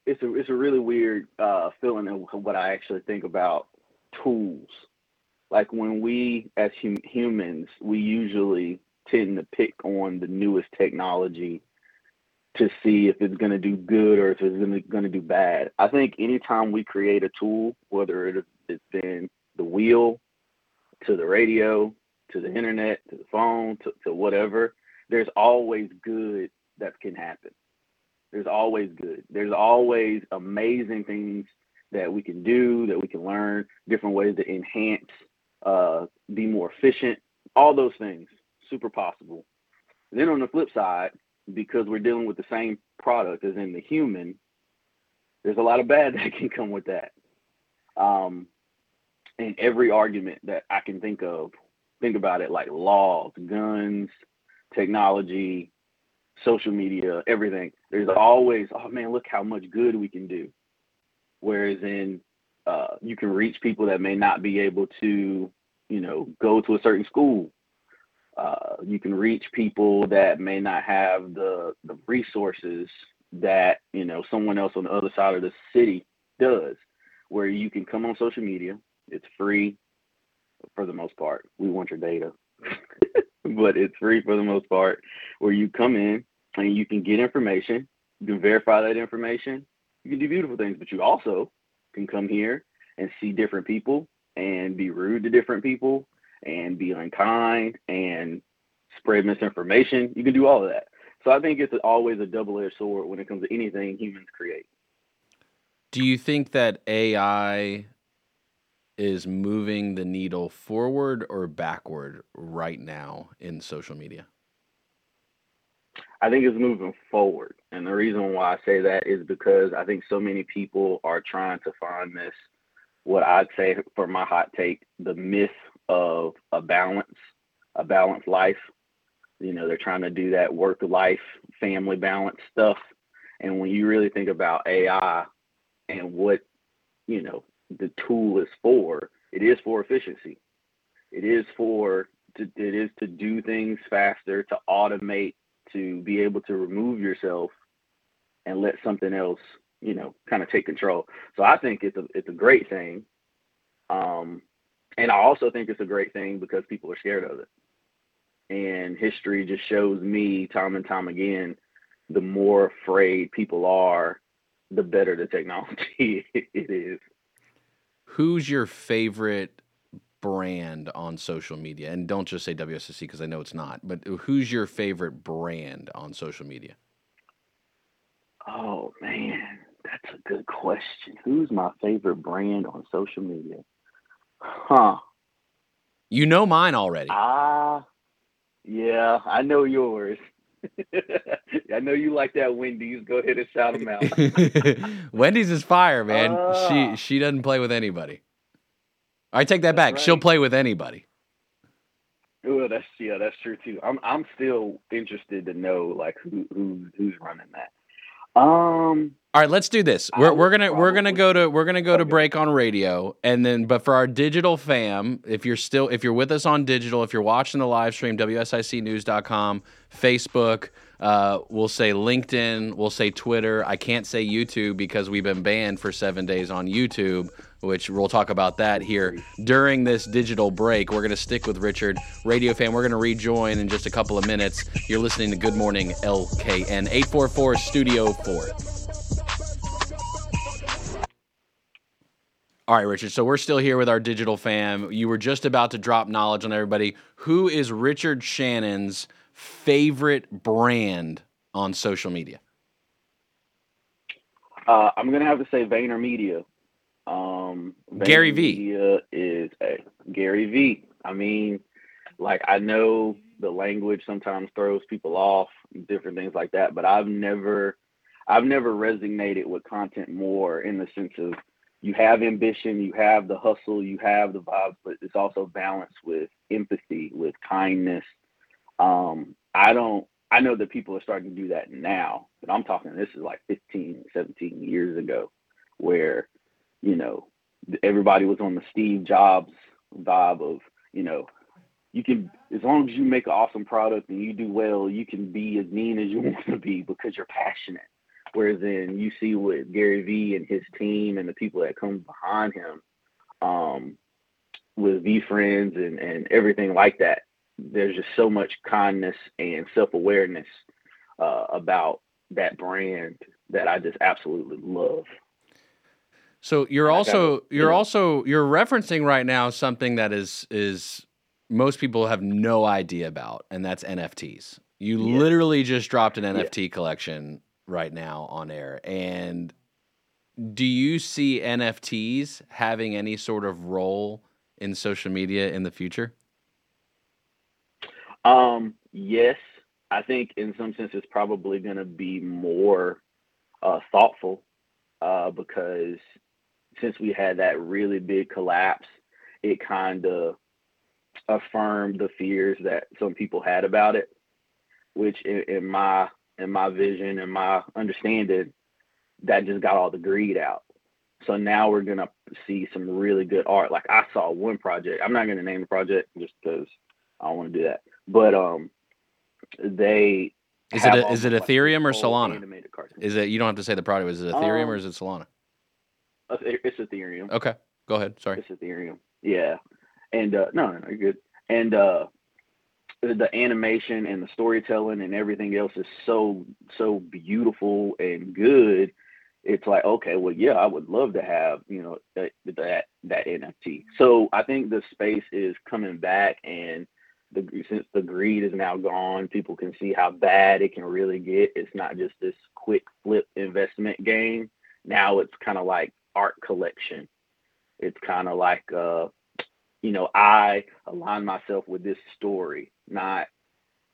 [SPEAKER 1] it's a it's a really weird uh, feeling of what i actually think about tools. Like when we as hum- humans we usually tend to pick on the newest technology to see if it's going to do good or if it's going to do bad. I think anytime we create a tool, whether it, it's been the wheel to the radio to the internet to the phone to, to whatever, there's always good that can happen. There's always good. There's always amazing things that we can do, that we can learn, different ways to enhance, uh, be more efficient, all those things, super possible. then on the flip side, because we're dealing with the same product as in the human, there's a lot of bad that can come with that. Um, and every argument that I can think of, think about it like laws, guns, technology, social media, everything. There's always, oh man, look how much good we can do. Whereas in, uh, you can reach people that may not be able to, you know, go to a certain school uh, you can reach people that may not have the the resources that you know someone else on the other side of the city does where you can come on social media. It's free for the most part. We want your data. But it's free for the most part where you come in and you can get information you can verify that information. You can do beautiful things but you also can come here and see different people and be rude to different people and be unkind and spread misinformation. You can do all of that. So I think it's always a double edged sword when it comes to anything humans create.
[SPEAKER 3] Do you think that AI is moving the needle forward or backward right now in social media?
[SPEAKER 1] I think it's moving forward. And the reason why I say that is because I think so many people are trying to find this, what I'd say for my hot take, the myth of a balance, a balanced life. You know, they're trying to do that work life, family balance stuff. And when you really think about AI and what, you know, the tool is for, it is for efficiency. It is for to, it is to do things faster, to automate, to be able to remove yourself and let something else, you know, kind of take control. So I think it's a it's a great thing. Um, and I also think it's a great thing because people are scared of it. And history just shows me time and time again the more afraid people are, the better the technology it is.
[SPEAKER 3] Who's your favorite brand on social media? And don't just say WSIC because I know it's not. But who's your favorite brand on social media?
[SPEAKER 1] Oh man, that's a good question. Who's my favorite brand on social media? Huh.
[SPEAKER 3] You know mine already.
[SPEAKER 1] Ah, yeah, I know yours. I know you like that Wendy's. Go ahead and shout them out.
[SPEAKER 3] Wendy's is fire, man.
[SPEAKER 1] Ah.
[SPEAKER 3] she she doesn't play with anybody. I take that back. She'll play with anybody.
[SPEAKER 1] well, that's yeah, that's true too. I'm I'm still interested to know like who who who's running that. Um,
[SPEAKER 3] All right, let's do this. We're, we're gonna we're gonna go to we're gonna go to break on radio, and then but for our digital fam, if you're still if you're with us on digital, if you're watching the live stream, WSICnews.com, Facebook, uh, we'll say LinkedIn, we'll say Twitter. I can't say YouTube because we've been banned for seven days on YouTube, which we'll talk about that here during this digital break. We're gonna stick with Richard, radio fan. We're gonna rejoin in just a couple of minutes. You're listening to Good Morning LKN, eight four four Studio Four. All right, Richard. So we're still here with our digital fam. You were just about to drop knowledge on everybody. Who is Richard Shannon's favorite brand on social media?
[SPEAKER 1] uh, I'm gonna have to say VaynerMedia. Um,
[SPEAKER 3] Gary V.
[SPEAKER 1] Media is a Gary V. I mean, like I know the language sometimes throws people off, different things like that, but I've never, I've never resonated with content more in the sense of you have ambition, you have the hustle, you have the vibes, but it's also balanced with empathy, with kindness. Um, I don't, I know that people are starting to do that now, but I'm talking, this is like 15, 17 years ago where, you know, everybody was on the Steve Jobs vibe of, you know, you can, as long as you make an awesome product and you do well, you can be as mean as you want to be because you're passionate. Whereas then you see with Gary Vee and his team and the people that come behind him, um, with VeeFriends and, and everything like that, there's just so much kindness and self awareness uh, about that brand that I just absolutely love.
[SPEAKER 3] So you're also you're
[SPEAKER 1] yeah.
[SPEAKER 3] also you're referencing right now something that is is most people have no idea about, and that's NFTs. You
[SPEAKER 1] Yeah.
[SPEAKER 3] literally just dropped an NFT collection right now on air, and do you see NFTs having any sort of role in social media in the future?
[SPEAKER 1] Um, yes, I think in some sense it's probably going to be more uh, thoughtful uh, because since we had that really big collapse, it kind of affirmed the fears that some people had about it, which in, in my in my vision and my understanding, that just got all the greed out. So now we're gonna see some really good art. Like I saw one project. I'm not gonna name the project just because I don't want to do that. But um, they
[SPEAKER 3] Is it a- is it
[SPEAKER 1] like
[SPEAKER 3] Ethereum or Solana? Is it you don't have to say the product? Is it Ethereum or
[SPEAKER 1] Um,
[SPEAKER 3] is it Solana?
[SPEAKER 1] Uh, It's Ethereum.
[SPEAKER 3] Okay, go ahead. Sorry.
[SPEAKER 1] It's Ethereum. Yeah. And uh no, no, no, you're good. And uh the animation and the storytelling and everything else is so so beautiful and good. It's like, okay, well, yeah, I would love to have, you know, that that, that NFT. So I think the space is coming back and the since the greed is now gone, people can see how bad it can really get. It's not just this quick flip investment game. Now it's kind of like art collection. It's kind of like uh you know, I align myself with this story, not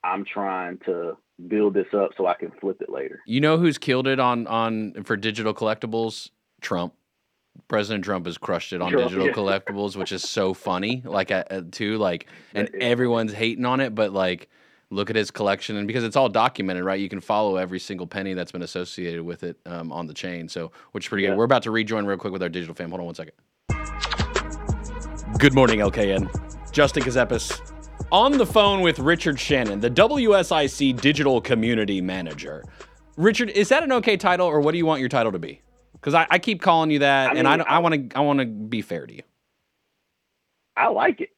[SPEAKER 1] I'm trying to build this up so I can flip it later.
[SPEAKER 3] You know who's killed it on on for digital collectibles? Trump. President Trump has crushed it on
[SPEAKER 1] Trump,
[SPEAKER 3] digital
[SPEAKER 1] yeah.
[SPEAKER 3] collectibles, which is so funny. Like, uh, uh, too, like, and everyone's hating on it, but like, look at his collection, and because it's all documented, right? You can follow every single penny that's been associated with it um, on the chain. So, which is pretty
[SPEAKER 1] Yeah.
[SPEAKER 3] good. We're about to rejoin real quick with our digital fam. Hold on one second. Good morning, LKN. Justin Kazepis on the phone with Richard Shannon, the WSIC Digital Community Manager. Richard, is that an okay title, or what do you want your title to be? Because I, I keep calling you that,
[SPEAKER 1] I
[SPEAKER 3] and I, I want to I want to be fair to you.
[SPEAKER 1] I like it.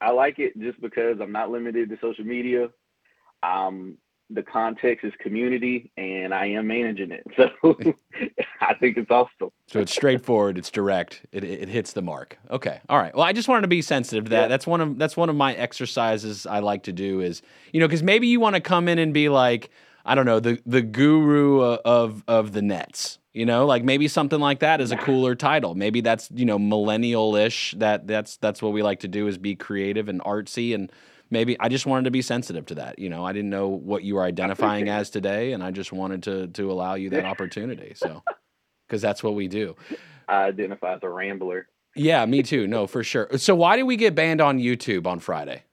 [SPEAKER 1] I like it just because I'm not limited to social media. Um, the context is community, and I am managing it. So I think it's awesome.
[SPEAKER 3] So it's straightforward. It's direct. It, it hits the mark. Okay. All right. Well, I just wanted to be sensitive to that.
[SPEAKER 1] Yeah.
[SPEAKER 3] That's one of that's one of my exercises I like to do. Is you know because maybe you want to come in and be like I don't know the the guru of of the nets. You know, like maybe something like that is a cooler title. Maybe that's you know millennial-ish. That that's that's what we like to do is be creative and artsy and maybe I just wanted to be sensitive to that. You know, I didn't know what you were identifying as today, and I just wanted to to allow you that opportunity. So, because that's what we do.
[SPEAKER 1] I identify as a rambler.
[SPEAKER 3] Yeah, me too. No, for sure. So, why did we get banned on YouTube on Friday?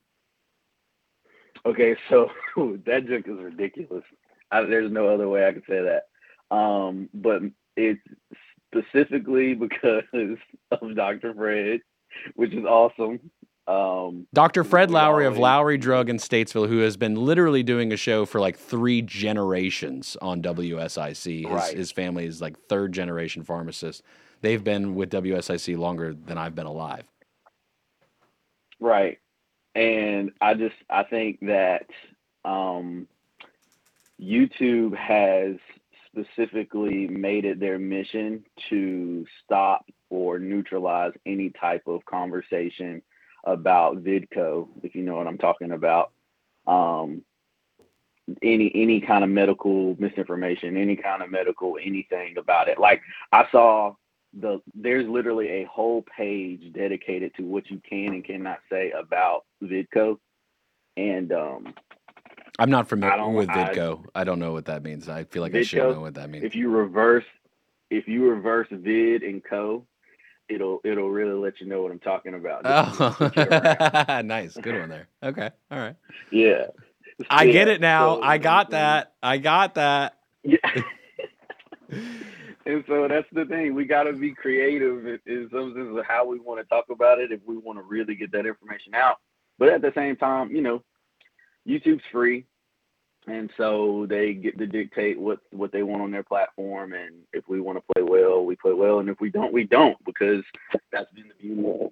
[SPEAKER 1] Okay, so that joke is ridiculous. I, there's no other way I could say that. Um, but it's specifically because of Dr. Fred, which is awesome. Um,
[SPEAKER 3] Dr. Fred Lowry of Lowry Drug in Statesville, who has been literally doing a show for like three generations on WSIC. His,
[SPEAKER 1] Right.
[SPEAKER 3] his family is like third generation pharmacists. They've been with WSIC longer than I've been alive.
[SPEAKER 1] Right. And I just I think that um, YouTube has specifically made it their mission to stop or neutralize any type of conversation about Vidco, if you know what I'm talking about. Um, any any kind of medical misinformation, any kind of medical anything about it. Like I saw the there's literally a whole page dedicated to what you can and cannot say about Vidco. And um,
[SPEAKER 3] I'm not familiar with Vidco. I, don't know what that means. I feel like I should know what that means.
[SPEAKER 1] if you reverse if you reverse vid and co, it'll it'll really let you know what I'm talking about. Oh, Just to switch it around.
[SPEAKER 3] Oh, nice. Good one there. Okay. All right.
[SPEAKER 1] yeah.
[SPEAKER 3] I get it now.
[SPEAKER 1] so-
[SPEAKER 3] I got that. I got that.
[SPEAKER 1] Yeah. and so that's the thing. We got to be creative in, in some sense of how we want to talk about it if we want to really get that information out. But at the same time, you know, YouTube's free. And so they get to dictate what, what they want on their platform. And if we want to play well, we play well. And if we don't, we don't, because that's been the beauty.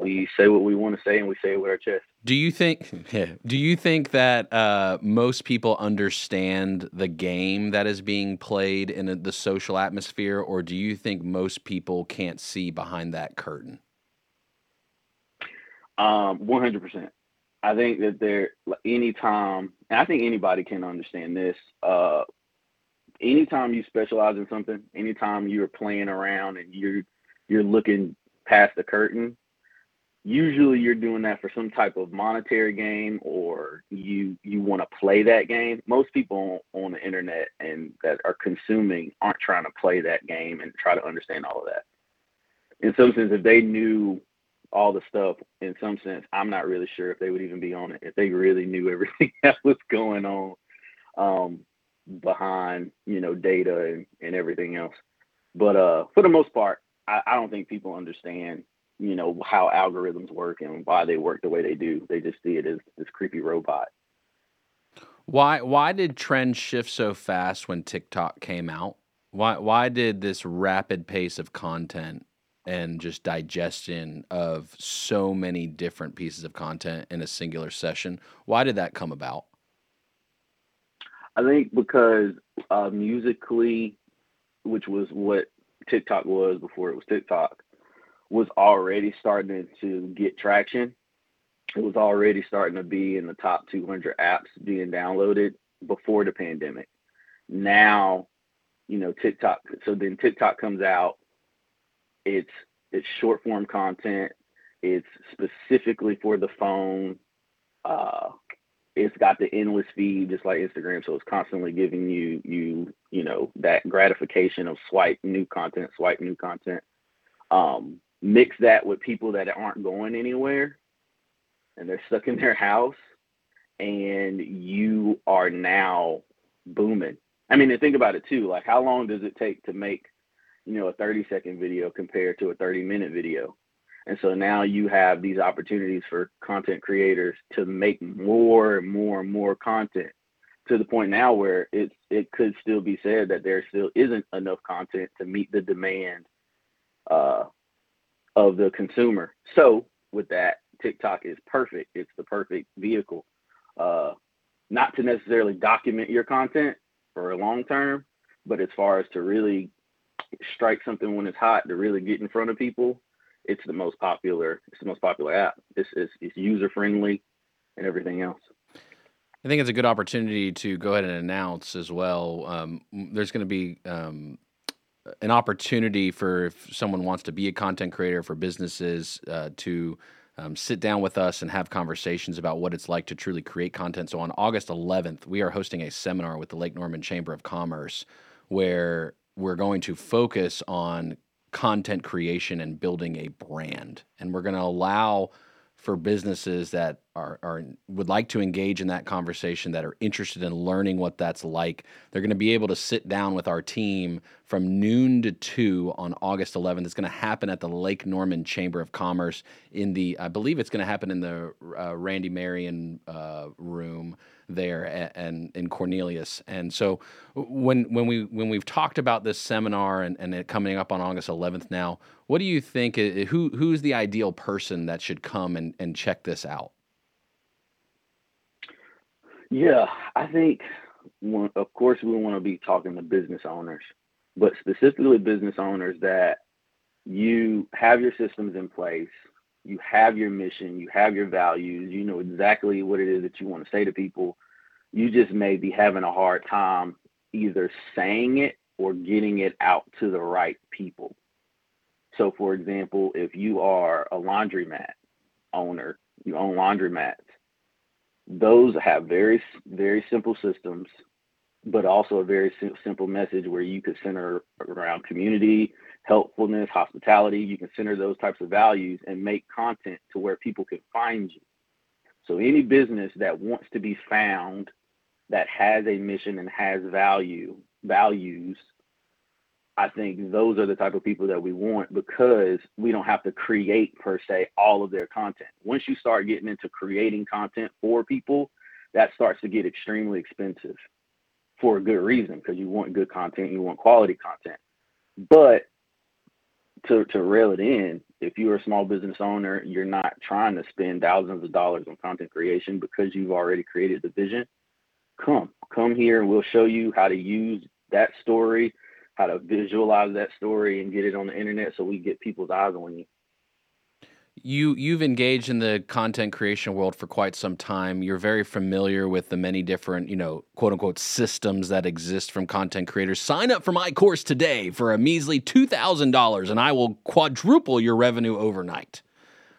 [SPEAKER 1] We say what we want to say and we say it with our chest.
[SPEAKER 3] Do you think? Do you think that uh, most people understand the game that is being played in a, the social atmosphere, or do you think most people can't see behind that curtain?
[SPEAKER 1] Um, 100%. I think that there, anytime, and I think anybody can understand this. Uh, anytime you specialize in something, anytime you're playing around and you're you're looking past the curtain, usually you're doing that for some type of monetary game or you you want to play that game. Most people on, on the internet and that are consuming aren't trying to play that game and try to understand all of that. In some sense, if they knew all the stuff in some sense i'm not really sure if they would even be on it if they really knew everything that was going on um, behind you know data and, and everything else but uh for the most part I, I don't think people understand you know how algorithms work and why they work the way they do they just see it as this creepy robot
[SPEAKER 3] Why? Why did trends shift so fast when TikTok came out? Why? Why did this rapid pace of content and just digestion of so many different pieces of content in a singular session? Why did that come about?
[SPEAKER 1] I think because uh, Musical.ly, which was what TikTok was before it was TikTok, was already starting to get traction. It was already starting to be in the top 200 apps being downloaded before the pandemic. Now, you know, TikTok. So then TikTok comes out. It's it's short form content. It's specifically for the phone. Uh, it's got the endless feed just like Instagram, so it's constantly giving you you you know that gratification of swipe new content, swipe new content. Um, mix that with people that aren't going anywhere and they're stuck in their house, and you are now booming. I mean, and think about it too. Like, how long does it take to make you know a 30 second video compared to a 30 minute video? And so now you have these opportunities for content creators to make more and more and more content to the point now where it's it could still be said that there still isn't enough content to meet the demand uh, of the consumer. So with that, TikTok is perfect. It's the perfect vehicle. Uh, not to necessarily document your content for a long term, but as far as to really strike something when it's hot, to really get in front of people, it's the most popular. It's the most popular app. It's it's, it's user friendly and everything else.
[SPEAKER 3] I think it's a good opportunity to go ahead and announce as well. Um, there's going to be um, an opportunity for if someone wants to be a content creator for businesses uh, to um, sit down with us and have conversations about what it's like to truly create content. So on August 11th, we are hosting a seminar with the Lake Norman Chamber of Commerce where we're going to focus on content creation and building a brand. And we're going to allow for businesses that are, are would like to engage in that conversation that are interested in learning what that's like they're going to be able to sit down with our team from noon to 2 on august 11th it's going to happen at the lake norman chamber of commerce in the i believe it's going to happen in the uh, randy marion uh, room there and, in Cornelius. And so when when we when we've talked about this seminar and, and it coming up on August 11th now, what do you think? Who who's the ideal person that should come and, and check this out?
[SPEAKER 1] Yeah, I think one, of course we want to be talking to business owners, but specifically business owners that you have your systems in place you have your mission, you have your values, you know exactly what it is that you want to say to people. You just may be having a hard time either saying it or getting it out to the right people. So, for example, if you are a laundromat owner, you own laundromats, those have very, very simple systems, but also a very simple message where you could center around community, helpfulness, hospitality. You can center those types of values and make content to where people can find you. So any business that wants to be found that has a mission and has value, values, I think those are the type of people that we want because we don't have to create per se all of their content. Once you start getting into creating content for people, that starts to get extremely expensive for a good reason because you want good content, you want quality content. But to to reel it in, if you're a small business owner, you're not trying to spend thousands of dollars on content creation because you've already created the vision. Come, come here, and we'll show you how to use that story, how to visualize that story, and get it on the internet so we get people's eyes on you
[SPEAKER 3] you you've engaged in the content creation world for quite some time. You're very familiar with the many different, you know, quote unquote systems that exist from content creators. Sign up for my course today for a measly two thousand dollars, and I will quadruple your revenue overnight.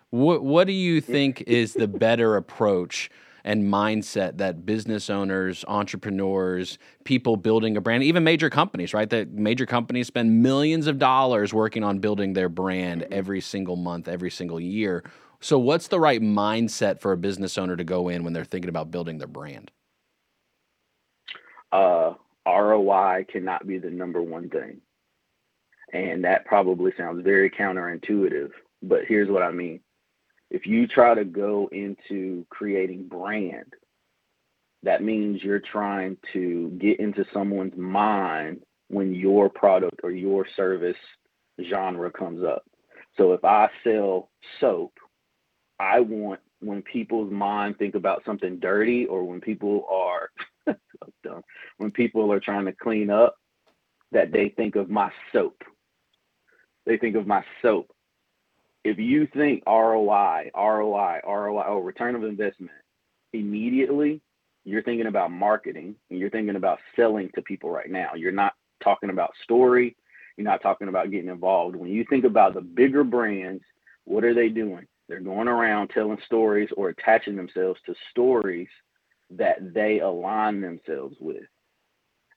[SPEAKER 3] What what do you think is the better approach and mindset that business owners, entrepreneurs, people building a brand, even major companies, right? That major companies spend millions of dollars working on building their brand every single month, every single year. So, what's the right mindset for a business owner to go in when they're thinking about building their brand?
[SPEAKER 1] Uh, ROI cannot be the number one thing. And that probably sounds very counterintuitive, but here's what I mean if you try to go into creating brand, that means you're trying to get into someone's mind when your product or your service genre comes up. So if I sell soap, I want when people's mind think about something dirty or when people are when people are trying to clean up that they think of my soap. They think of my soap if you think ROI, ROI, ROI, oh, return of investment, immediately you're thinking about marketing and you're thinking about selling to people right now. You're not talking about story. You're not talking about getting involved. When you think about the bigger brands, what are they doing? They're going around telling stories or attaching themselves to stories that they align themselves with.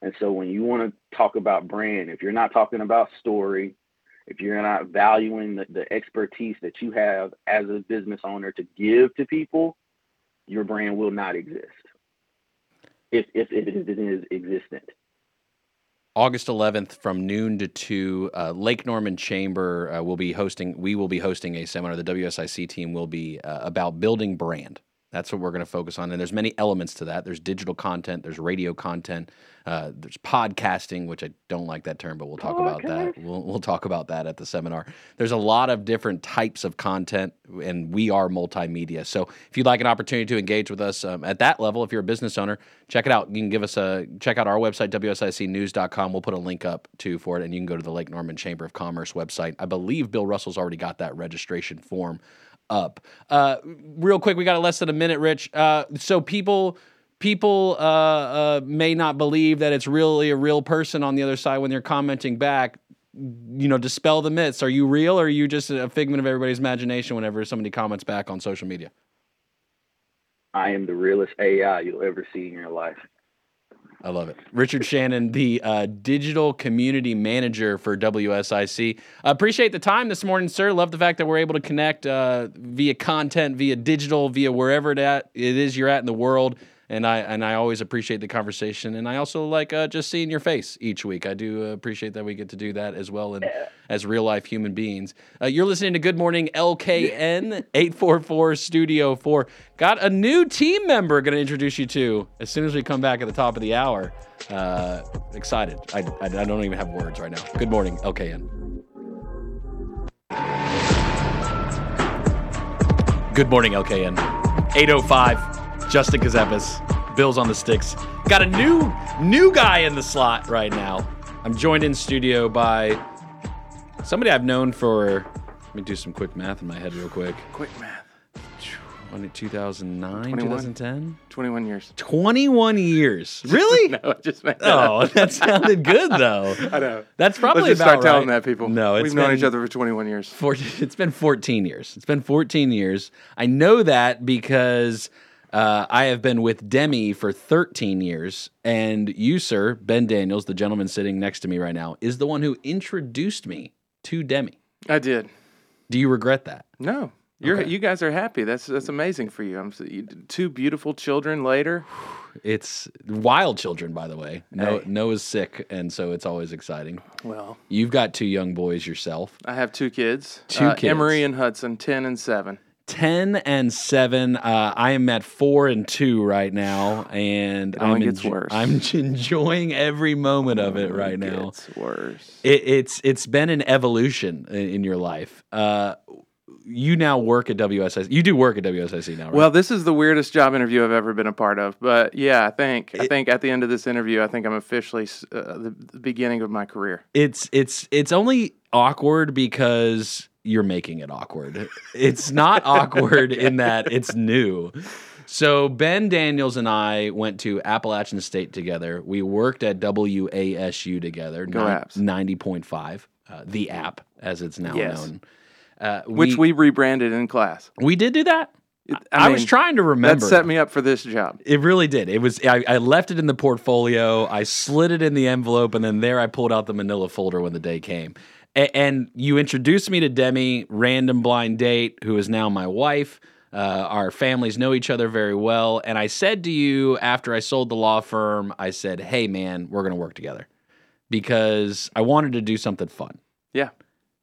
[SPEAKER 1] And so when you want to talk about brand, if you're not talking about story, if you're not valuing the, the expertise that you have as a business owner to give to people, your brand will not exist if, if, if it is existent.
[SPEAKER 3] August 11th from noon to 2, uh, Lake Norman Chamber uh, will be hosting, we will be hosting a seminar. The WSIC team will be uh, about building brand. That's what we're going to focus on. And there's many elements to that. There's digital content, there's radio content, uh, there's podcasting, which I don't like that term, but we'll talk about that. We'll, we'll talk about that at the seminar. There's a lot of different types of content, and we are multimedia. So if you'd like an opportunity to engage with us um, at that level, if you're a business owner, check it out. You can give us a check out our website, WSICnews.com. We'll put a link up too for it, and you can go to the Lake Norman Chamber of Commerce website. I believe Bill Russell's already got that registration form up. Uh, real quick, we got less than a minute, Rich. Uh, so people people uh, uh, may not believe that it's really a real person on the other side when they're commenting back. You know, dispel the myths. Are you real, or are you just a figment of everybody's imagination whenever somebody comments back on social media?
[SPEAKER 1] I am the realest AI you'll ever see in your life.
[SPEAKER 3] I love it. Richard Shannon, the uh, digital community manager for WSIC. I appreciate the time this morning, sir. Love the fact that we're able to connect uh, via content, via digital, via wherever it, is you're at in the world. And I and I always appreciate the conversation, and I also like uh, just seeing your face each week. I do appreciate that we get to do that as well, and as real life human beings. Uh, you're listening to Good Morning LKN eight four four Studio Four. Got a new team member going to introduce you to as soon as we come back at the top of the hour. Uh, excited. I, I, I don't even have words right now. Good morning LKN. Good morning LKN. 805. Justin Kazepis, Bills on the sticks. Got a new new guy in the slot right now. I'm joined in studio by somebody I've known for. Let me do some quick math in my head real quick.
[SPEAKER 5] Quick math.
[SPEAKER 3] When 2009,
[SPEAKER 5] 21.
[SPEAKER 3] 2010,
[SPEAKER 5] 21 years.
[SPEAKER 3] 21 years. Really?
[SPEAKER 5] No, I just made that.
[SPEAKER 3] Oh, that sounded good though.
[SPEAKER 5] I know.
[SPEAKER 3] That's probably
[SPEAKER 5] Let's just
[SPEAKER 3] about
[SPEAKER 5] start telling that people.
[SPEAKER 3] No, it's
[SPEAKER 5] we've known each other for 21 years.
[SPEAKER 3] Four, it's been 14 years. It's been 14 years. I know that because uh, I have been with Demi for 13 years. And you, sir, Ben Daniels, the gentleman sitting next to me right now, is the one who introduced me to Demi.
[SPEAKER 5] I did.
[SPEAKER 3] Do you regret that?
[SPEAKER 5] No, you're
[SPEAKER 3] Okay.
[SPEAKER 5] you guys are happy. That's that's amazing for you. I'm you, two beautiful children later.
[SPEAKER 3] It's wild children, by the way. No,
[SPEAKER 5] Hey.
[SPEAKER 3] Noah's sick, and so it's always exciting.
[SPEAKER 5] Well,
[SPEAKER 3] You've got two young boys yourself.
[SPEAKER 5] I have two kids.
[SPEAKER 3] Two
[SPEAKER 5] uh,
[SPEAKER 3] kids.
[SPEAKER 5] Emery and Hudson, 10 and 7.
[SPEAKER 3] 10 and 7 uh, i am at 4 and 2 right now and
[SPEAKER 5] It
[SPEAKER 3] i'm
[SPEAKER 5] gets
[SPEAKER 3] enjo-
[SPEAKER 5] worse.
[SPEAKER 3] i'm enjoying every moment of it right now
[SPEAKER 5] It's worse.
[SPEAKER 3] it, it's it's been an evolution in, in your life uh, you now work at WSIC. You do work at WSIC now, right?
[SPEAKER 5] Well, this is the weirdest job interview I've ever been a part of. But yeah, I think I think at the end of this interview, I think I'm officially uh, the, the beginning of my career.
[SPEAKER 3] it's it's it's only awkward because you're making it awkward. It's not awkward in that it's new. So Ben Daniels and I went to Appalachian State together. We worked at WASU together.
[SPEAKER 5] Go Apps.
[SPEAKER 3] Ninety point five, uh, the app as it's now
[SPEAKER 5] Yes.
[SPEAKER 3] known. Uh,
[SPEAKER 5] Which we rebranded in class.
[SPEAKER 3] we did do that.
[SPEAKER 5] It-
[SPEAKER 3] I, was trying to remember.
[SPEAKER 5] That set me up for this job.
[SPEAKER 3] It really did. It was. I, I left it in the portfolio. I slid it in the envelope, and then there I pulled out the Manila folder when the day came. A- and you introduced me to Demi, random blind date, who is now my wife. Uh, our families know each other very well. And I said to you after I sold the law firm, I said, "Hey, man, we're going to work together," because I wanted to do something fun.
[SPEAKER 5] Yeah.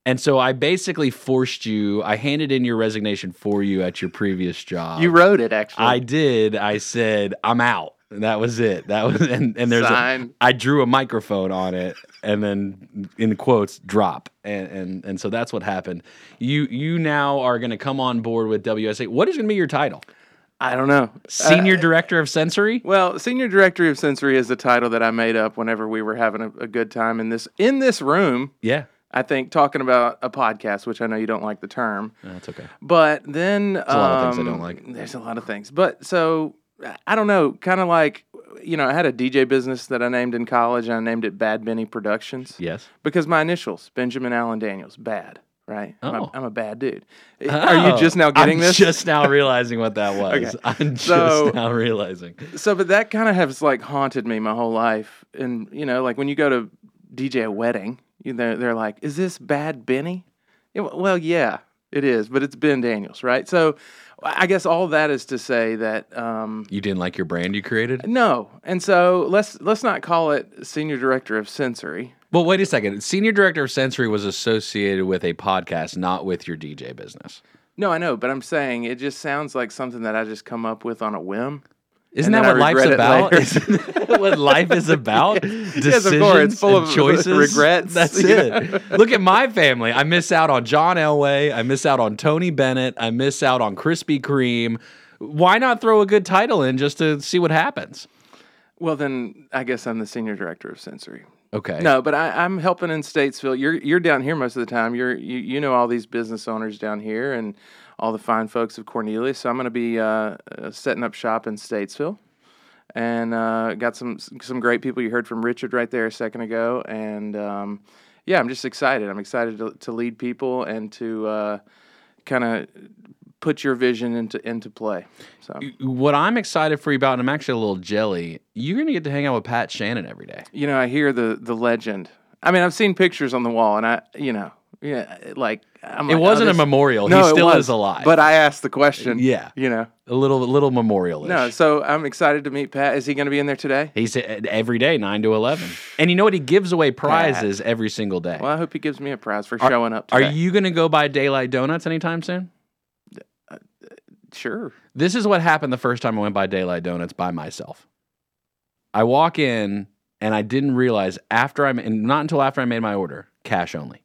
[SPEAKER 3] And so I basically forced you. I handed in your resignation for you at your previous job.
[SPEAKER 5] You wrote it actually.
[SPEAKER 3] I did. I said, I'm out. And that was it. That was and, and there's a. I drew a microphone on it and then in quotes drop. And and and so that's what happened. You you now are gonna come on board with WSA. What is gonna be your title?
[SPEAKER 5] I don't know.
[SPEAKER 3] Senior
[SPEAKER 5] Uh,
[SPEAKER 3] director of sensory?
[SPEAKER 5] well, senior director of sensory is the title that I made up whenever we were having a, a good time in this in this room.
[SPEAKER 3] Yeah.
[SPEAKER 5] I think talking about a podcast, which I know you don't like the term,
[SPEAKER 3] That's okay.
[SPEAKER 5] but then there's
[SPEAKER 3] a lot of things I don't like.
[SPEAKER 5] There's a lot of things, but so I don't know. Kind of like you know, I had a DJ business that I named in college, and I named it Bad Benny Productions
[SPEAKER 3] Yes.
[SPEAKER 5] because my initials Benjamin Allen Daniels, bad. Right, I'm, a,
[SPEAKER 3] Oh.
[SPEAKER 5] I'm a bad dude. Oh. Are you just now
[SPEAKER 3] Oh,
[SPEAKER 5] getting
[SPEAKER 3] I'm
[SPEAKER 5] this?
[SPEAKER 3] Just now realizing what that was.
[SPEAKER 5] Okay.
[SPEAKER 3] I'm just
[SPEAKER 5] So-
[SPEAKER 3] now realizing.
[SPEAKER 5] So, but that kind of has like haunted me my whole life. And you know, like when you go to DJ a wedding, you, they're they're like, "Is this Bad Benny?" Well, yeah, it is, but it's Ben Daniels, right? So, I guess all that is to say that um,
[SPEAKER 3] You didn't like your brand you created?
[SPEAKER 5] no, and so let's let's not call it senior director of sensory.
[SPEAKER 3] Well, wait a second. Senior director of sensory was associated with a podcast, not with your DJ business.
[SPEAKER 5] No, I know, but I'm saying it just sounds like something that I just come up with on a whim.
[SPEAKER 3] Isn't that what life's about? Isn't that what life is about?
[SPEAKER 5] Yes, of course. It's full of
[SPEAKER 3] choices.
[SPEAKER 5] regrets,
[SPEAKER 3] That's it. Look at my family. I miss out on John Elway. I miss out on Tony Bennett. I miss out on Krispy Kreme. Why not throw a good title in just to see what happens?
[SPEAKER 5] Well, then I guess I'm the senior director of sensory.
[SPEAKER 3] Okay.
[SPEAKER 5] No, but I, I'm helping in Statesville. You're you're down here most of the time. You're you, you know all these business owners down here and all the fine folks of Cornelius. So I'm going to be uh, uh, setting up shop in Statesville, and uh, got some some great people. You heard from Richard right there a second ago, and um, yeah, I'm just excited. I'm excited to, to lead people and to uh, kind of put your vision into into play. So
[SPEAKER 3] What I'm excited for you about, and I'm actually a little jelly, you're going to get to hang out with Pat Shannon every day.
[SPEAKER 5] you know, I hear the the legend. I mean, I've seen pictures on the wall, and I, you know, yeah, like I'm
[SPEAKER 3] It
[SPEAKER 5] like, oh,
[SPEAKER 3] wasn't a
[SPEAKER 5] this-
[SPEAKER 3] memorial.
[SPEAKER 5] No,
[SPEAKER 3] he
[SPEAKER 5] it
[SPEAKER 3] still
[SPEAKER 5] was,
[SPEAKER 3] is alive.
[SPEAKER 5] But I asked the question.
[SPEAKER 3] Yeah.
[SPEAKER 5] you know,
[SPEAKER 3] a little little memorial.
[SPEAKER 5] no. So I'm excited to meet Pat. Is he going to be in there today?
[SPEAKER 3] He's uh, every day, nine to eleven, and you know what? He gives away prizes every single day.
[SPEAKER 5] Well, I hope he gives me a prize for showing up.
[SPEAKER 3] Are you going to go buy Daylight Donuts anytime soon?
[SPEAKER 5] Sure?
[SPEAKER 3] This is what happened the first time I went by Daylight Donuts by myself. I walk in and I didn't realize after I and not until after I made my order, cash only.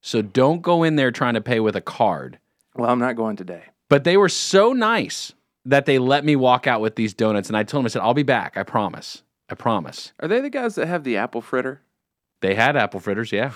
[SPEAKER 3] So don't go in there trying to pay with a card.
[SPEAKER 5] Well, I'm not going today.
[SPEAKER 3] But they were so nice that they let me walk out with these donuts and I told them I said I'll be back. I promise. I promise.
[SPEAKER 5] Are they the guys that have the apple fritter?
[SPEAKER 3] They had apple fritters, yeah.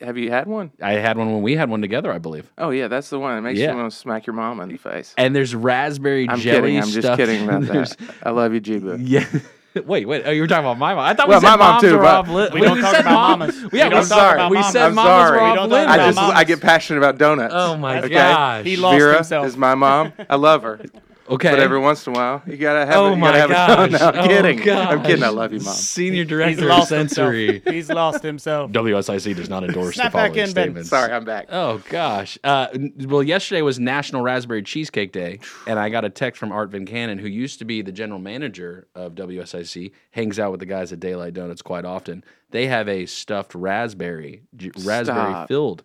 [SPEAKER 5] Have you had one?
[SPEAKER 3] I had one when we had one together, I believe.
[SPEAKER 5] Oh yeah, that's the one that makes
[SPEAKER 3] Yeah.
[SPEAKER 5] you want to smack your mom in the face.
[SPEAKER 3] And there's raspberry
[SPEAKER 5] I'm
[SPEAKER 3] jelly
[SPEAKER 5] kidding. I'm just
[SPEAKER 3] stuff.
[SPEAKER 5] kidding about
[SPEAKER 3] There's-
[SPEAKER 5] that. I love you, Jibu.
[SPEAKER 3] Yeah. Wait, wait. Oh, you were talking about my mom. I thought
[SPEAKER 5] Well,
[SPEAKER 3] we said
[SPEAKER 5] my mom
[SPEAKER 3] moms
[SPEAKER 5] too,
[SPEAKER 3] were
[SPEAKER 5] but-
[SPEAKER 3] off li-
[SPEAKER 4] We
[SPEAKER 3] wait,
[SPEAKER 4] don't talk
[SPEAKER 3] said
[SPEAKER 4] about
[SPEAKER 3] mom-
[SPEAKER 4] mamas.
[SPEAKER 3] Yeah,
[SPEAKER 4] We
[SPEAKER 3] we
[SPEAKER 4] don't
[SPEAKER 3] said,
[SPEAKER 4] talk about
[SPEAKER 3] we
[SPEAKER 4] mamas.
[SPEAKER 3] said
[SPEAKER 5] I'm
[SPEAKER 3] mamas
[SPEAKER 5] sorry.
[SPEAKER 3] were
[SPEAKER 5] We
[SPEAKER 3] off
[SPEAKER 4] don't talk
[SPEAKER 3] limits.
[SPEAKER 5] I
[SPEAKER 4] about
[SPEAKER 5] just I get passionate about donuts.
[SPEAKER 3] Oh my
[SPEAKER 4] That's
[SPEAKER 5] Okay.
[SPEAKER 3] gosh.
[SPEAKER 4] He lost
[SPEAKER 5] Vera
[SPEAKER 4] himself.
[SPEAKER 5] is my mom. I love her.
[SPEAKER 3] okay.
[SPEAKER 5] But every once in a while, you gotta have.
[SPEAKER 3] oh
[SPEAKER 5] it, you
[SPEAKER 3] my
[SPEAKER 5] gotta have
[SPEAKER 3] gosh.
[SPEAKER 5] it. No, I'm
[SPEAKER 3] Oh
[SPEAKER 5] kidding. I'm kidding. I love you, mom.
[SPEAKER 3] Senior
[SPEAKER 4] He's
[SPEAKER 3] director of
[SPEAKER 4] lost
[SPEAKER 3] sensory.
[SPEAKER 4] himself. He's lost himself.
[SPEAKER 3] WSIC does not endorse
[SPEAKER 4] Snap
[SPEAKER 3] the
[SPEAKER 4] back
[SPEAKER 3] following
[SPEAKER 4] in, Ben.
[SPEAKER 5] Sorry, I'm back.
[SPEAKER 3] Oh gosh. Uh, well, yesterday was National Raspberry Cheesecake Day, and I got a text from Art Van Cannon, who used to be the general manager of WSIC, hangs out with the guys at Daylight Donuts quite often. They have a stuffed raspberry, j- raspberry filled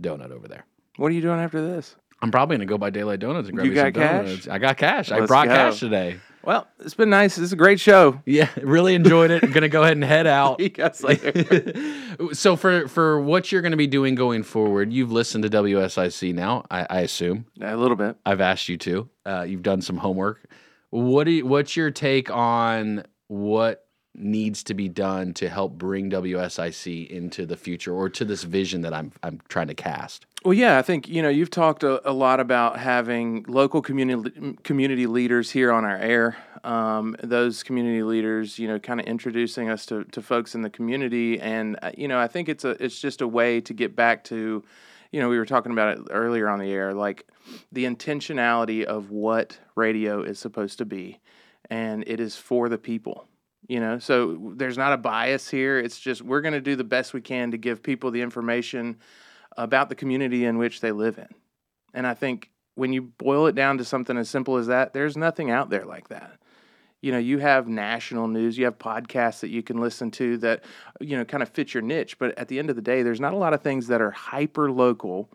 [SPEAKER 3] donut over there.
[SPEAKER 5] What are you doing after this?
[SPEAKER 3] I'm probably gonna go buy Daylight Donuts and grab
[SPEAKER 5] You
[SPEAKER 3] me some
[SPEAKER 5] cash?
[SPEAKER 3] donuts. I got cash. I
[SPEAKER 5] Let's
[SPEAKER 3] brought
[SPEAKER 5] go.
[SPEAKER 3] cash today.
[SPEAKER 5] Well, it's been nice. This is a great show.
[SPEAKER 3] Yeah, really enjoyed it. I'm gonna go ahead and head out.
[SPEAKER 5] See you guys later.
[SPEAKER 3] so for for what you're going to be doing going forward, you've listened to WSIC now, I, I assume.
[SPEAKER 5] a little bit.
[SPEAKER 3] I've asked you to. Uh, you've done some homework. What do you, what's your take on what needs to be done to help bring WSIC into the future or to this vision that I'm I'm trying to cast?
[SPEAKER 5] Well, yeah, I think you know you've talked a, a lot about having local community community leaders here on our air. Um, those community leaders, you know, kind of introducing us to, to folks in the community, and uh, you know, I think it's a it's just a way to get back to, you know, we were talking about it earlier on the air, like the intentionality of what radio is supposed to be, and it is for the people. You know, so there's not a bias here. It's just we're going to do the best we can to give people the information about the community in which they live in. And I think when you boil it down to something as simple as that, there's nothing out there like that. You know, you have national news, you have podcasts that you can listen to that, you know, kind of fit your niche. But at the end of the day, there's not a lot of things that are hyper local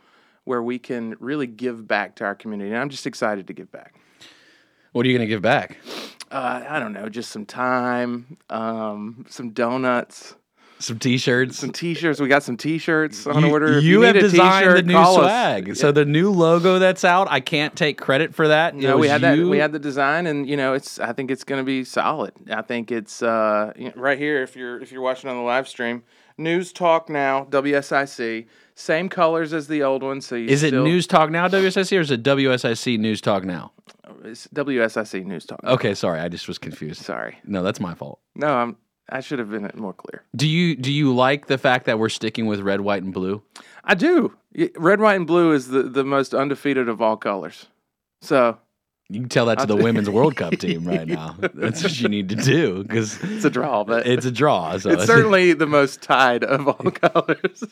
[SPEAKER 5] where we can really give back to our community. And I'm just excited to give back.
[SPEAKER 3] What are you going to give back?
[SPEAKER 5] Uh, I don't know, just some time, um, some donuts,
[SPEAKER 3] Some t-shirts.
[SPEAKER 5] some t-shirts. We got some t-shirts on
[SPEAKER 3] you,
[SPEAKER 5] order. If
[SPEAKER 3] you
[SPEAKER 5] you
[SPEAKER 3] have designed the new swag. So the new logo that's out, I can't take credit for that.
[SPEAKER 5] No, we had that. We had the design, and you know, it's. I think it's going to be solid. I think it's uh, you know, right here. If you're if you're watching on the live stream, News Talk Now, WSIC, same colors as the old one. So you
[SPEAKER 3] Is it
[SPEAKER 5] still,
[SPEAKER 3] News Talk Now WSIC or is it WSIC News Talk Now?
[SPEAKER 5] It's WSIC News Talk.
[SPEAKER 3] Okay, sorry, I just was confused.
[SPEAKER 5] Sorry.
[SPEAKER 3] No, that's my fault.
[SPEAKER 5] No, I'm. I should have been more clear.
[SPEAKER 3] Do you do you like the fact that we're sticking with red, white, and blue?
[SPEAKER 5] I do. Red, white, and blue is the the most undefeated of all colors. So
[SPEAKER 3] You can tell that to the Women's World Cup team right now. That's what you need to do because
[SPEAKER 5] it's a draw, but
[SPEAKER 3] it's a draw. So
[SPEAKER 5] it's certainly the most tied of all colors.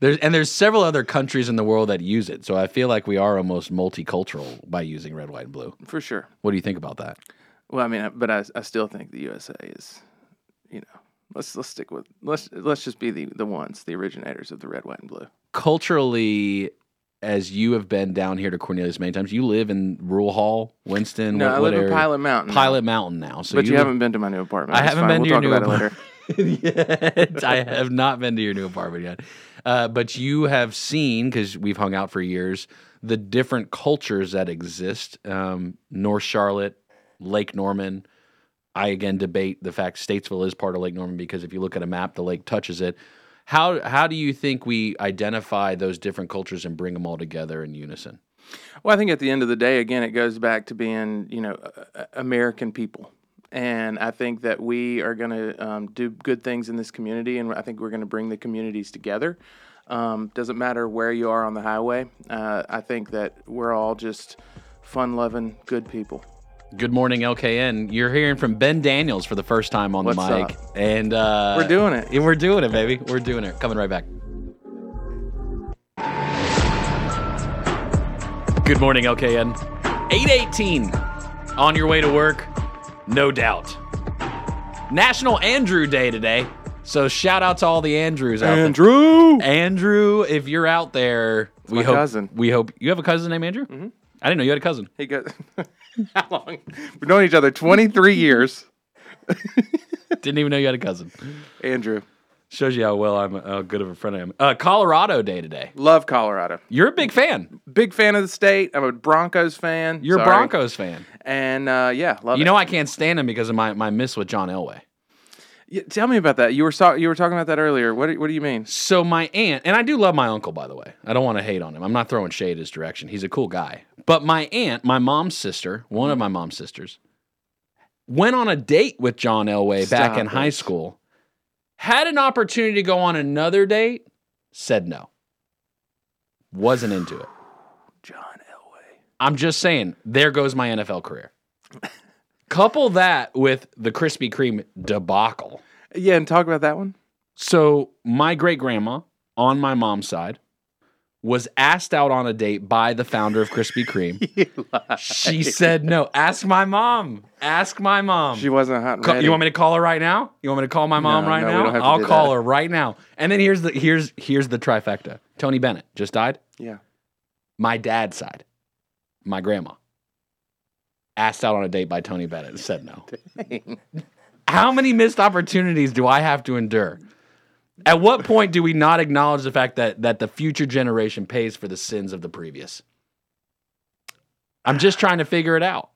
[SPEAKER 3] there's and there's several other countries in the world that use it. So I feel like we are almost multicultural by using red, white, and blue.
[SPEAKER 5] For sure.
[SPEAKER 3] What do you think about that?
[SPEAKER 5] Well, I mean, uh, but I, I still think the USA is, you know, let's let's stick with let's let's just be the the ones, the originators of the red, white, and blue.
[SPEAKER 3] Culturally, as you have been down here to Cornelius many times. You live in Rural Hall, Winston.
[SPEAKER 5] No,
[SPEAKER 3] what,
[SPEAKER 5] I live in
[SPEAKER 3] area?
[SPEAKER 5] Pilot Mountain.
[SPEAKER 3] Pilot Mountain now. So
[SPEAKER 5] but you,
[SPEAKER 3] live-
[SPEAKER 5] haven't been to my new apartment.
[SPEAKER 3] I haven't
[SPEAKER 5] fine.
[SPEAKER 3] been
[SPEAKER 5] we'll
[SPEAKER 3] to your
[SPEAKER 5] talk
[SPEAKER 3] new
[SPEAKER 5] later.
[SPEAKER 3] yet. I have not been to your new apartment yet. Uh, but you have seen, because we've hung out for years, the different cultures that exist. Um, North Charlotte, Lake Norman. I again debate the fact Statesville is part of Lake Norman because if you look at a map, the lake touches it. How how do you think we identify those different cultures and bring them all together in unison?
[SPEAKER 5] Well, I think at the end of the day, again, it goes back to being, you know, American people. And I think that we are going to um, do good things in this community, and I think we're going to bring the communities together. Um, doesn't matter where you are on the highway. Uh, I think that we're all just fun-loving, good people.
[SPEAKER 3] Good morning, LKN. You're hearing from Ben Daniels for the first time on
[SPEAKER 5] What's
[SPEAKER 3] the mic,
[SPEAKER 5] up?
[SPEAKER 3] and uh,
[SPEAKER 5] We're doing it.
[SPEAKER 3] Yeah, We're doing it, baby. We're doing it. Coming right back. Good morning, LKN. 818 on your way to work, no doubt. National Andrew Day today. So shout out to all the Andrews out
[SPEAKER 5] Andrew.
[SPEAKER 3] there. Andrew, Andrew, if you're out there, we hope
[SPEAKER 5] cousin.
[SPEAKER 3] we hope you have a cousin named Andrew? Mm-hmm. I didn't know you had a cousin.
[SPEAKER 5] He got how long? We've known each other 23 years.
[SPEAKER 3] Didn't even know you had a cousin.
[SPEAKER 5] Andrew,
[SPEAKER 3] Shows you how well I'm how good of a friend I am. Uh, Colorado Day today.
[SPEAKER 5] love Colorado.
[SPEAKER 3] You're a big fan.
[SPEAKER 5] Big fan of the state. I'm a Broncos fan.
[SPEAKER 3] You're a
[SPEAKER 5] Sorry.
[SPEAKER 3] Broncos fan.
[SPEAKER 5] And uh, yeah, love
[SPEAKER 3] You
[SPEAKER 5] it.
[SPEAKER 3] know I can't stand him because of my, my miss with John Elway.
[SPEAKER 5] Yeah, tell me about that. You were so, you were talking about that earlier. What do, what do you mean?
[SPEAKER 3] So my aunt, and I do love my uncle, by the way. I don't want to hate on him. I'm not throwing shade his direction. He's a cool guy. But my aunt, my mom's sister, one of my mom's sisters, went on a date with John Elway back in
[SPEAKER 5] it.
[SPEAKER 3] high school. Had an opportunity to go on another date, said no. Wasn't into it.
[SPEAKER 5] John Elway.
[SPEAKER 3] I'm just saying, there goes my NFL career. Couple that with the Krispy Kreme debacle.
[SPEAKER 5] Yeah, and talk about that one.
[SPEAKER 3] So my great grandma on my mom's side was asked out on a date by the founder of Krispy Kreme. she said no. Ask my mom. Ask my mom.
[SPEAKER 5] She wasn't hot
[SPEAKER 3] Ca- you want me to call her right now? You want me to call my mom
[SPEAKER 5] No,
[SPEAKER 3] right
[SPEAKER 5] no,
[SPEAKER 3] now?
[SPEAKER 5] don't have to
[SPEAKER 3] I'll call
[SPEAKER 5] that.
[SPEAKER 3] her right now. And then here's the here's here's the trifecta. Tony Bennett just died.
[SPEAKER 5] Yeah.
[SPEAKER 3] My dad's side, my grandma, asked out on a date by Tony Bennett and said no. How many missed opportunities do I have to endure? At what point do we not acknowledge the fact that that the future generation pays for the sins of the previous? I'm just trying to figure it out.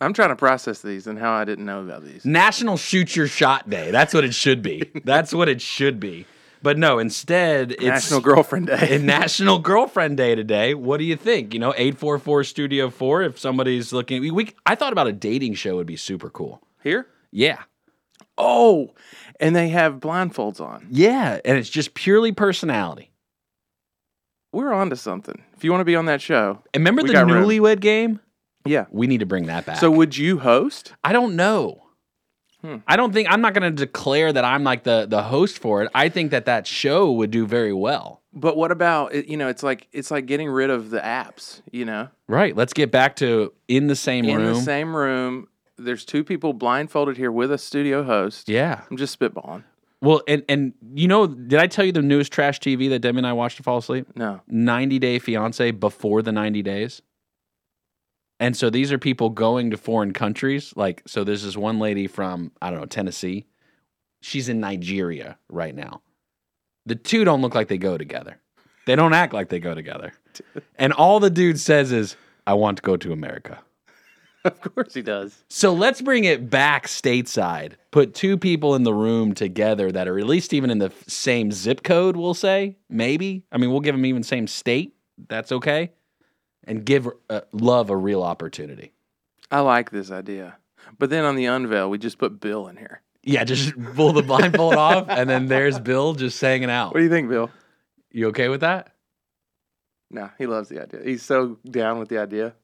[SPEAKER 5] I'm trying to process these and how I didn't know about these.
[SPEAKER 3] National Shoot Your Shot Day. That's what it should be. That's what it should be. But no, instead it's
[SPEAKER 5] National Girlfriend Day.
[SPEAKER 3] in National Girlfriend Day today. What do you think? You know, 844 Studio 4 if somebody's looking we, we I thought about a dating show would be super cool.
[SPEAKER 5] Here?
[SPEAKER 3] Yeah.
[SPEAKER 5] Oh, and they have blindfolds on.
[SPEAKER 3] Yeah, and it's just purely personality.
[SPEAKER 5] We're on to something. If you want to be on that show,
[SPEAKER 3] And remember the
[SPEAKER 5] got room.
[SPEAKER 3] newlywed game?
[SPEAKER 5] yeah.
[SPEAKER 3] We need to bring that back.
[SPEAKER 5] So would you host?
[SPEAKER 3] I don't know.
[SPEAKER 5] Hmm.
[SPEAKER 3] I don't think I'm not going to declare that I'm like the the host for it. I think that that show would do very well.
[SPEAKER 5] But what about you know? It's like it's like getting rid of the apps. You know,
[SPEAKER 3] Right. Let's get back to in the same room.
[SPEAKER 5] in
[SPEAKER 3] room.
[SPEAKER 5] the same room. There's two people blindfolded here with a studio host.
[SPEAKER 3] yeah.
[SPEAKER 5] I'm just spitballing.
[SPEAKER 3] Well, and and you know, did I tell you the newest trash TV that Demi and I watched to fall asleep?
[SPEAKER 5] No,
[SPEAKER 3] 90 Day Fiance before the 90 days. And so these are people going to foreign countries. Like, so there's this one lady from, I don't know, Tennessee. She's in Nigeria right now. The two don't look like they go together. They don't act like they go together. And all the dude says is, I want to go to America.
[SPEAKER 5] of course he does.
[SPEAKER 3] So let's bring it back stateside. Put two people in the room together that are at least even in the same zip code, we'll say. Maybe. I mean, we'll give them even same state. That's okay. And give uh, love a real opportunity.
[SPEAKER 5] I like this idea. But then on the unveil, we just put Bill in here.
[SPEAKER 3] Yeah, just pull the blindfold off, and then there's Bill just hanging out.
[SPEAKER 5] What do you think, Bill?
[SPEAKER 3] You okay with that?
[SPEAKER 5] No, he loves the idea. He's so down with the idea.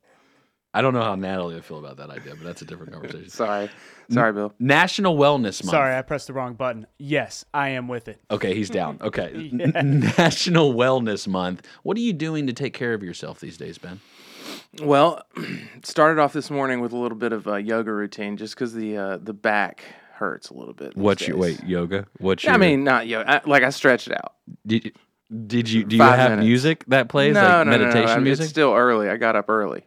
[SPEAKER 3] I don't know how Natalie would feel about that idea, but that's a different conversation.
[SPEAKER 5] Sorry, sorry, Bill.
[SPEAKER 3] National Wellness Month.
[SPEAKER 4] Sorry, I pressed the wrong button. Yes, I am with it.
[SPEAKER 3] Okay, he's down. Okay.
[SPEAKER 4] Yeah.
[SPEAKER 3] National Wellness Month. What are you doing to take care of yourself these days, Ben?
[SPEAKER 5] Well, started off this morning with a little bit of a yoga routine, just because the uh, the back hurts a little bit. these
[SPEAKER 3] What's your wait yoga? What's
[SPEAKER 5] Yeah,
[SPEAKER 3] your?
[SPEAKER 5] I mean, not yoga. I, like I stretched it out.
[SPEAKER 3] did you, Did you do you
[SPEAKER 5] Five
[SPEAKER 3] have
[SPEAKER 5] minutes.
[SPEAKER 3] music that plays
[SPEAKER 5] no,
[SPEAKER 3] like
[SPEAKER 5] no, no, no,
[SPEAKER 3] meditation
[SPEAKER 5] I mean,
[SPEAKER 3] music?
[SPEAKER 5] It's still early. I got up early.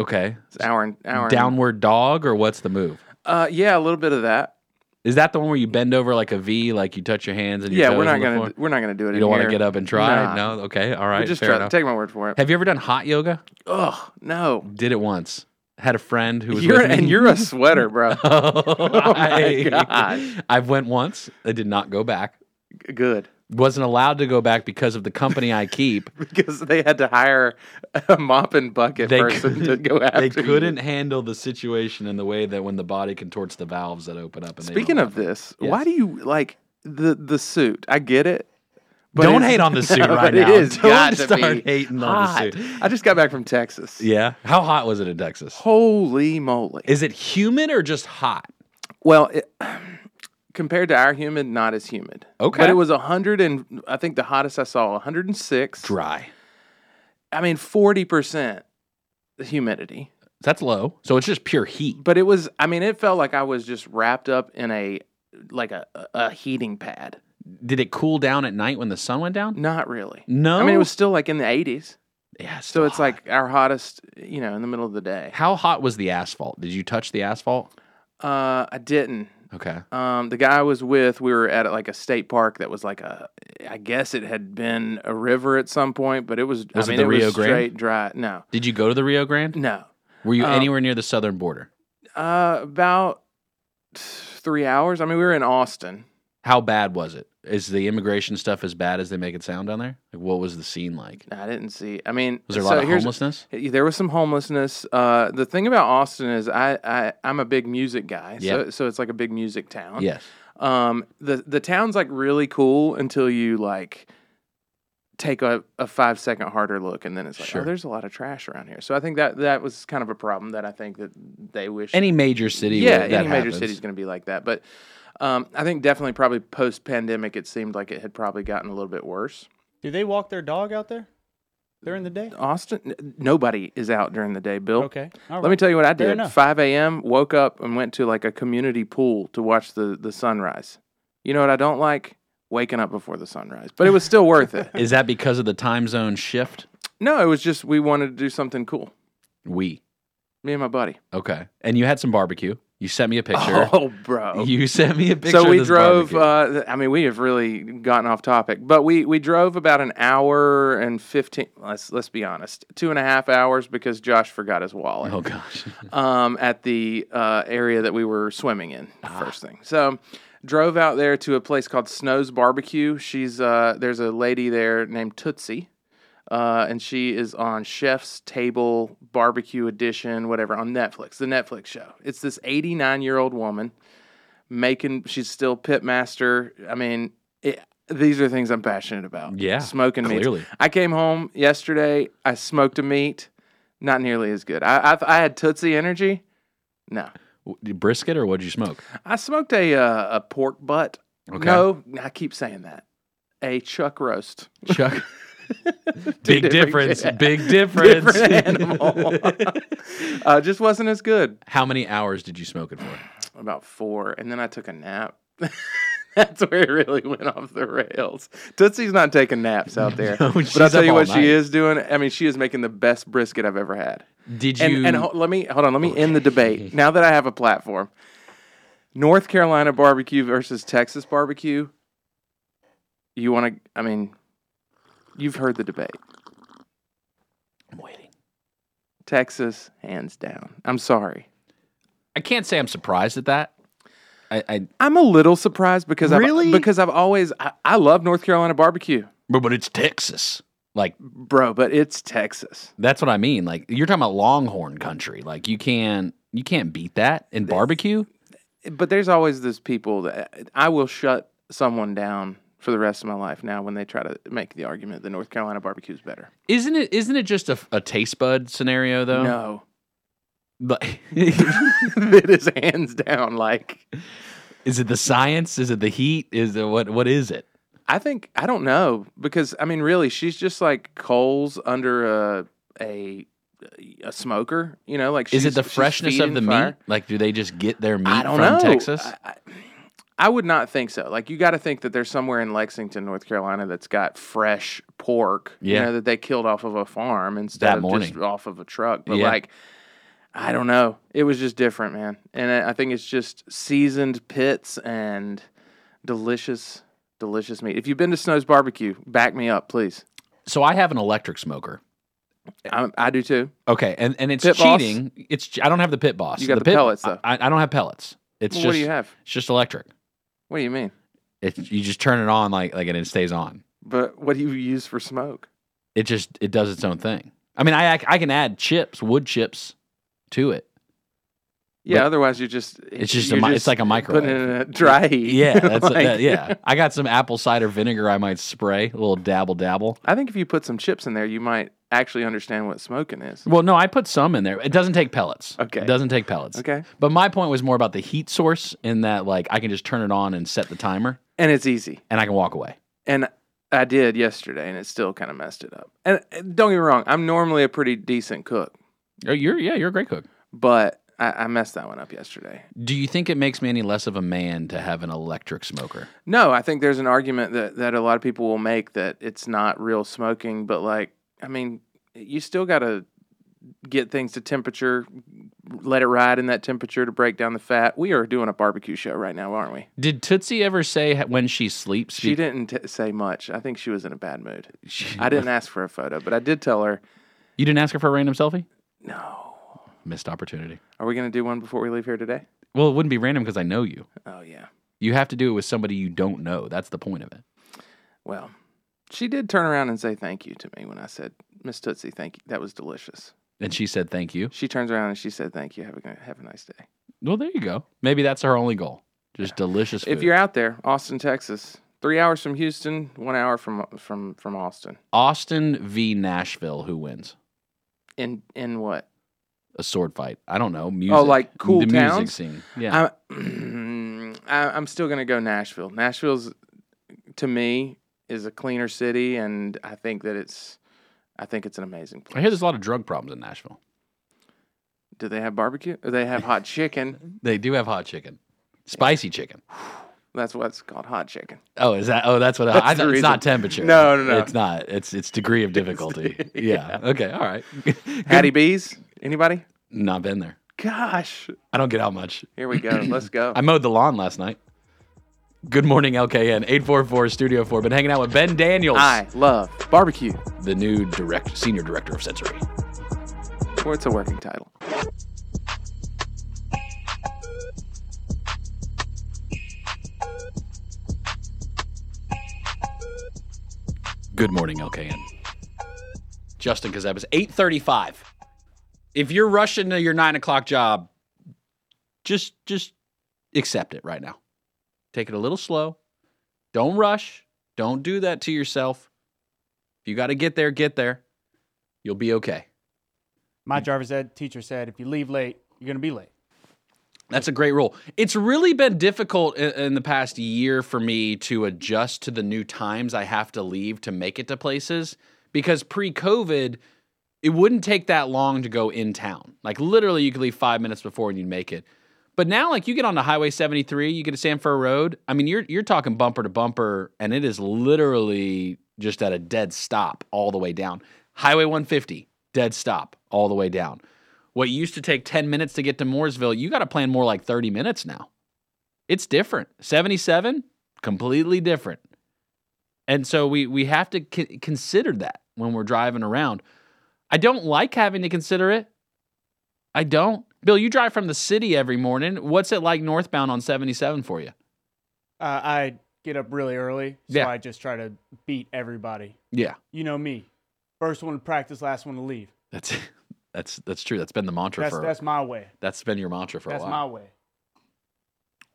[SPEAKER 3] Okay.
[SPEAKER 5] It's an hour and hour. and-
[SPEAKER 3] Downward dog or what's the move?
[SPEAKER 5] Uh, yeah, a little bit of that.
[SPEAKER 3] Is that the one where you bend over like a V, like you touch your hands and your
[SPEAKER 5] Yeah,
[SPEAKER 3] toes
[SPEAKER 5] we're not
[SPEAKER 3] the
[SPEAKER 5] gonna
[SPEAKER 3] floor?
[SPEAKER 5] we're not gonna do it.
[SPEAKER 3] You don't want to get up and try?
[SPEAKER 5] Nah.
[SPEAKER 3] No. Okay. All right.
[SPEAKER 5] Just
[SPEAKER 3] fair
[SPEAKER 5] try.
[SPEAKER 3] enough.
[SPEAKER 5] Take my word for it.
[SPEAKER 3] Have you ever done hot yoga?
[SPEAKER 5] Ugh, no.
[SPEAKER 3] Did it once. Had a friend who was
[SPEAKER 5] You're
[SPEAKER 3] with me.
[SPEAKER 5] and you're a sweater, bro.
[SPEAKER 3] oh
[SPEAKER 5] my gosh.
[SPEAKER 3] I've went once. I did not go back.
[SPEAKER 5] Good.
[SPEAKER 3] Wasn't allowed to go back because of the company I keep.
[SPEAKER 5] Because they had to hire a mop and bucket
[SPEAKER 3] They
[SPEAKER 5] person to go after
[SPEAKER 3] They couldn't handle the situation in the way that when the body contorts the valves that open up. And they
[SPEAKER 5] Speaking of this,
[SPEAKER 3] Yes.
[SPEAKER 5] why do you like the the suit? I get it. but
[SPEAKER 3] don't hate on the suit
[SPEAKER 5] No,
[SPEAKER 3] right now.
[SPEAKER 5] It is
[SPEAKER 3] Don't
[SPEAKER 5] got to
[SPEAKER 3] start
[SPEAKER 5] be
[SPEAKER 3] hating on the
[SPEAKER 5] hot.
[SPEAKER 3] suit.
[SPEAKER 5] I just got back from Texas.
[SPEAKER 3] yeah. How hot was it in Texas?
[SPEAKER 5] Holy moly!
[SPEAKER 3] Is it humid or just hot?
[SPEAKER 5] Well, it, compared to our humid, not as humid.
[SPEAKER 3] Okay.
[SPEAKER 5] but it was hundred and I think the hottest I saw, one hundred and six.
[SPEAKER 3] Dry.
[SPEAKER 5] I mean, forty percent humidity.
[SPEAKER 3] That's low. So it's just pure heat.
[SPEAKER 5] But it was. I mean, it felt like I was just wrapped up in a like a a heating pad.
[SPEAKER 3] Did it cool down at night when the sun went down?
[SPEAKER 5] Not really.
[SPEAKER 3] No.
[SPEAKER 5] I mean, it was still like in the eighties.
[SPEAKER 3] Yeah.
[SPEAKER 5] So it's like our hottest, you know, in the middle of the day.
[SPEAKER 3] How hot was the asphalt? Did you touch the asphalt?
[SPEAKER 5] Uh, I didn't.
[SPEAKER 3] Okay.
[SPEAKER 5] Um, the guy I was with, we were at like a state park that was like a, I guess it had been a river at some point, but it was.
[SPEAKER 3] Was
[SPEAKER 5] I
[SPEAKER 3] it
[SPEAKER 5] mean,
[SPEAKER 3] the Rio
[SPEAKER 5] was
[SPEAKER 3] Grande?
[SPEAKER 5] straight dry. No,
[SPEAKER 3] Did you go to the Rio Grande?
[SPEAKER 5] no.
[SPEAKER 3] Were you
[SPEAKER 5] Um,
[SPEAKER 3] anywhere near the southern border?
[SPEAKER 5] Uh, about three hours. I mean, we were in Austin.
[SPEAKER 3] How bad was it? Is the immigration stuff as bad as they make it sound down there? Like, what was the scene like?
[SPEAKER 5] I didn't see. I mean,
[SPEAKER 3] Was there a
[SPEAKER 5] so
[SPEAKER 3] lot of homelessness?
[SPEAKER 5] There was some homelessness. Uh, the thing about Austin is I, I I'm a big music guy, so so it's like a big music town.
[SPEAKER 3] Yes.
[SPEAKER 5] Um, the the town's like really cool until you like take a, a five second harder look, and then it's like,
[SPEAKER 3] Sure.
[SPEAKER 5] oh, there's a lot of trash around here. So I think that that was kind of a problem that I think that they wish.
[SPEAKER 3] Any major city?
[SPEAKER 5] yeah,
[SPEAKER 3] that
[SPEAKER 5] any major
[SPEAKER 3] happens.
[SPEAKER 5] city's going to be like that, but. Um, I think definitely probably post pandemic, it seemed like it had probably gotten a little bit worse.
[SPEAKER 4] Do they walk their dog out there during the day?
[SPEAKER 5] Austin, n- nobody is out during the day, Bill.
[SPEAKER 4] Okay. all
[SPEAKER 5] Let me tell you what I did. 5 a.m. Woke up and went to like a community pool to watch the the sunrise. You know what I don't like? Waking up before the sunrise, but it was still worth it.
[SPEAKER 3] Is that because of the time zone shift?
[SPEAKER 5] No, it was just we wanted to do something cool.
[SPEAKER 3] We.
[SPEAKER 5] Me and my buddy.
[SPEAKER 3] Okay. And you had some barbecue. You sent me a picture.
[SPEAKER 5] Oh, bro.
[SPEAKER 3] You sent me a picture.
[SPEAKER 5] so we drove. Uh, I mean, we have really gotten off topic, but we we drove about an hour and fifteen. Let's let's be honest, two and a half hours because Josh forgot his wallet.
[SPEAKER 3] oh gosh.
[SPEAKER 5] um, at the uh, area that we were swimming in.
[SPEAKER 3] Ah.
[SPEAKER 5] First thing, so drove out there to a place called Snow's Barbecue. She's uh, there's a lady there named Tootsie, uh, and she is on Chef's Table Barbecue Edition, whatever, on Netflix. The Netflix show. It's this 89 year old woman making. She's still pit master. I mean. It, these are things I'm passionate about.
[SPEAKER 3] Yeah,
[SPEAKER 5] smoking meat. I came home yesterday. I smoked a meat. Not nearly as good. I I, I had Tootsie Energy. No,
[SPEAKER 3] Brisket or what did you smoke?
[SPEAKER 5] I smoked a uh, a pork butt.
[SPEAKER 3] Okay.
[SPEAKER 5] No, I keep saying that. A chuck roast.
[SPEAKER 3] Chuck. Big difference. Big difference.
[SPEAKER 5] Different animal. uh, just wasn't as good.
[SPEAKER 3] How many hours did you smoke it for?
[SPEAKER 5] About four, and then I took a nap. That's where it really went off the rails. Tootsie's not taking naps out there.
[SPEAKER 3] No,
[SPEAKER 5] but I'll tell you what
[SPEAKER 3] night.
[SPEAKER 5] she is doing. I mean, she is making the best brisket I've ever had.
[SPEAKER 3] Did you?
[SPEAKER 5] And, and ho- let me hold on. Let me end the debate now that I have a platform. North Carolina barbecue versus Texas barbecue. You want to? I mean, you've heard the debate.
[SPEAKER 3] I'm waiting.
[SPEAKER 5] Texas, hands down. I'm sorry.
[SPEAKER 3] I can't say I'm surprised at that. I, I
[SPEAKER 5] I'm a little surprised because
[SPEAKER 3] Really?
[SPEAKER 5] I've, because I've always I, I love North Carolina barbecue,
[SPEAKER 3] but, but it's Texas. Like
[SPEAKER 5] bro. But it's Texas.
[SPEAKER 3] that's what I mean. Like you're talking about Longhorn country. Like you can't you can't beat that in barbecue.
[SPEAKER 5] But there's always those people that I will shut someone down for the rest of my life now when they try to make the argument that North Carolina barbecue is better.
[SPEAKER 3] Isn't it? Isn't it just a, a taste bud scenario though?
[SPEAKER 5] No.
[SPEAKER 3] Like,
[SPEAKER 5] it is hands down like
[SPEAKER 3] is it the science? Is it the heat? Is it what? What is it?
[SPEAKER 5] I think I don't know because I mean really she's just like coals under a a a smoker, you know, like
[SPEAKER 3] Is it the freshness of the
[SPEAKER 5] fire.
[SPEAKER 3] meat? Like, do they just get their meat from
[SPEAKER 5] know.
[SPEAKER 3] Texas?
[SPEAKER 5] I, I, I would not think so. Like you got to think that there's somewhere in Lexington, North Carolina, that's got fresh pork.
[SPEAKER 3] Yeah.
[SPEAKER 5] you know, that they killed off of a farm instead
[SPEAKER 3] That
[SPEAKER 5] of
[SPEAKER 3] morning.
[SPEAKER 5] just off of a truck. But
[SPEAKER 3] Yeah.
[SPEAKER 5] like, I don't know. It was just different, man. And I think it's just seasoned pits and delicious, delicious meat. If you've been to Snow's Barbecue, back me up, please.
[SPEAKER 3] So I have an electric smoker.
[SPEAKER 5] I, I do too.
[SPEAKER 3] Okay, and, and it's
[SPEAKER 5] Pit boss?
[SPEAKER 3] cheating. It's I don't have the pit boss.
[SPEAKER 5] You got the
[SPEAKER 3] pit,
[SPEAKER 5] pellets, though.
[SPEAKER 3] I, I don't have pellets. It's
[SPEAKER 5] Well,
[SPEAKER 3] just
[SPEAKER 5] what do you have?
[SPEAKER 3] it's just electric.
[SPEAKER 5] What do you mean?
[SPEAKER 3] It you just turn it on like like and it stays on.
[SPEAKER 5] But what do you use for smoke?
[SPEAKER 3] It just it does its own thing. I mean, I I can add chips, wood chips, to it.
[SPEAKER 5] Yeah,
[SPEAKER 3] But
[SPEAKER 5] otherwise you're just
[SPEAKER 3] it's just
[SPEAKER 5] you're
[SPEAKER 3] mi- it's like a microwave.
[SPEAKER 5] putting it in a dry heat.
[SPEAKER 3] Yeah, that's
[SPEAKER 5] Like-
[SPEAKER 3] that, yeah. I got some apple cider vinegar. I might spray a little dabble dabble.
[SPEAKER 5] I think if you put some chips in there, you might actually understand what smoking is.
[SPEAKER 3] Well, no, I put some in there. It doesn't take pellets.
[SPEAKER 5] Okay.
[SPEAKER 3] It doesn't take pellets.
[SPEAKER 5] Okay.
[SPEAKER 3] But my point was more about the heat source in that like I can just turn it on and set the timer
[SPEAKER 5] And it's easy.
[SPEAKER 3] and I can walk away.
[SPEAKER 5] And I did yesterday, and it still kind of messed it up. And uh, don't get me wrong, I'm normally a pretty decent cook,
[SPEAKER 3] Oh, you're yeah, you're a great cook.
[SPEAKER 5] but I, I messed that one up yesterday.
[SPEAKER 3] Do you think it makes me any less of a man to have an electric smoker?
[SPEAKER 5] No, I think there's an argument that, that a lot of people will make that it's not real smoking, but like, I mean, you still got to get things to temperature, let it ride in that temperature to break down the fat. We are doing a barbecue show right now, aren't we?
[SPEAKER 3] Did Tootsie ever say when she sleeps?
[SPEAKER 5] She
[SPEAKER 3] be-
[SPEAKER 5] didn't t- say much. I think she was in a bad mood.
[SPEAKER 3] she-
[SPEAKER 5] I didn't ask for a photo, but I did tell her,
[SPEAKER 3] You didn't ask her for a random selfie?
[SPEAKER 5] no.
[SPEAKER 3] Missed opportunity.
[SPEAKER 5] Are we going to do one before we leave here today?
[SPEAKER 3] Well, it wouldn't be random because I know you.
[SPEAKER 5] Oh, yeah.
[SPEAKER 3] You have to do it with somebody you don't know. That's the point of it.
[SPEAKER 5] Well, she did turn around and say thank you to me when I said, Miss Tootsie, thank you. That was delicious.
[SPEAKER 3] And she said thank you.
[SPEAKER 5] She turns around and she said, thank you. Have a, have a nice day.
[SPEAKER 3] Well, there you go. Maybe that's her only goal. Just delicious food.
[SPEAKER 5] If you're out there, Austin, Texas, three hours from Houston, one hour from from from Austin.
[SPEAKER 3] Austin v Nashville, who wins?
[SPEAKER 5] In in what?
[SPEAKER 3] A sword fight. I don't know. Oh, music.
[SPEAKER 5] Oh, like cool
[SPEAKER 3] the
[SPEAKER 5] towns?
[SPEAKER 3] music scene. Yeah.
[SPEAKER 5] I'm I- I'm still gonna go Nashville. Nashville's to me is a cleaner city, and I think that it's I think it's an amazing place.
[SPEAKER 3] I hear there's a lot of drug problems in Nashville.
[SPEAKER 5] Do they have barbecue? Or they have hot chicken.
[SPEAKER 3] They do have hot chicken, spicy chicken.
[SPEAKER 5] That's what's called hot chicken.
[SPEAKER 3] Oh, is that? Oh, that's what.
[SPEAKER 5] That's
[SPEAKER 3] I
[SPEAKER 5] the
[SPEAKER 3] thought it's not temperature.
[SPEAKER 5] No, no, no.
[SPEAKER 3] It's not. It's it's degree of difficulty. yeah. Okay. All right.
[SPEAKER 5] Hattie B's? Anybody?
[SPEAKER 3] Not been there.
[SPEAKER 5] Gosh.
[SPEAKER 3] I don't get out much.
[SPEAKER 5] Here we go. Let's go.
[SPEAKER 3] I mowed the lawn last night. Good morning, LKN. 844 Studio 4. Been hanging out with Ben Daniels,
[SPEAKER 5] I love barbecue.
[SPEAKER 3] the new direct senior director of sensory.
[SPEAKER 5] Or it's a working title.
[SPEAKER 3] Good morning, LKN. Justin Kazepis, 835. If you're rushing to your nine o'clock job, just just accept it right now. Take it a little slow. Don't rush. Don't do that to yourself. If you got to get there, get there. You'll be okay.
[SPEAKER 4] My Jarvis ed teacher said, if you leave late, you're gonna be late.
[SPEAKER 3] That's a great rule. It's really been difficult in, in the past year for me to adjust to the new times I have to leave to make it to places because pre COVID, it wouldn't take that long to go in town. Like literally, you could leave five minutes before and you'd make it. But now, like you get on the Highway 73, you get to Sanford Road. I mean, you're you're talking bumper to bumper, and it is literally just at a dead stop all the way down. Highway 150, dead stop all the way down. What used to take 10 minutes to get to Mooresville, you got to plan more like 30 minutes now. It's different. 77, completely different. And so we we have to c- consider that when we're driving around. I don't like having to consider it. I don't. Bill, you drive from the city every morning. What's it like northbound on 77 for you?
[SPEAKER 4] Uh, I get up really early, so
[SPEAKER 3] Yeah.
[SPEAKER 4] I just try to beat everybody.
[SPEAKER 3] Yeah.
[SPEAKER 4] You know me. First one to practice, last one to leave.
[SPEAKER 3] That's that's that's true. That's been the mantra
[SPEAKER 4] That's
[SPEAKER 3] for
[SPEAKER 4] that's my way.
[SPEAKER 3] that's been your mantra for
[SPEAKER 4] That's
[SPEAKER 3] a while.
[SPEAKER 4] my way.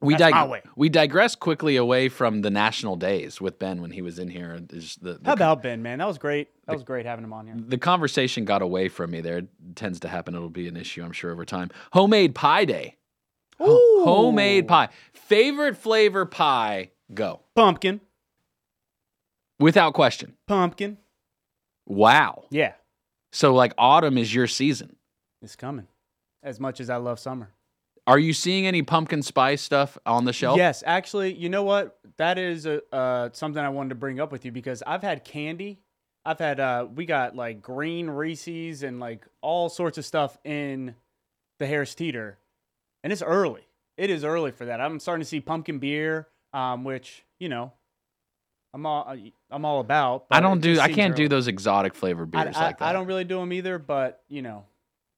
[SPEAKER 3] We dig- we digress quickly away from the national days with Ben when he was in here. Is the, the
[SPEAKER 4] How about Ben, man? That was great. That was great having him on here.
[SPEAKER 3] the conversation got away from me there. It tends to happen. It'll be an issue, I'm sure, over time. Homemade pie day. Ho- Homemade pie. Favorite flavor pie? Go.
[SPEAKER 4] Pumpkin.
[SPEAKER 3] Without question.
[SPEAKER 4] Pumpkin.
[SPEAKER 3] Wow.
[SPEAKER 4] Yeah,
[SPEAKER 3] So, like, autumn is your season.
[SPEAKER 4] it's coming. As much as I love summer.
[SPEAKER 3] Are you seeing any pumpkin spice stuff on the shelf?
[SPEAKER 4] Yes, actually, you know what? That is a, uh, something I wanted to bring up with you because I've had candy. I've had uh, we got like green Reese's and like all sorts of stuff in the Harris Teeter, and it's early. It is early for that. I'm starting to see pumpkin beer, um, which you know, I'm all I'm all about.
[SPEAKER 3] I don't do. I can't do those exotic flavored
[SPEAKER 4] I,
[SPEAKER 3] beers
[SPEAKER 4] I-
[SPEAKER 3] like that.
[SPEAKER 4] I don't really do them either, but you know,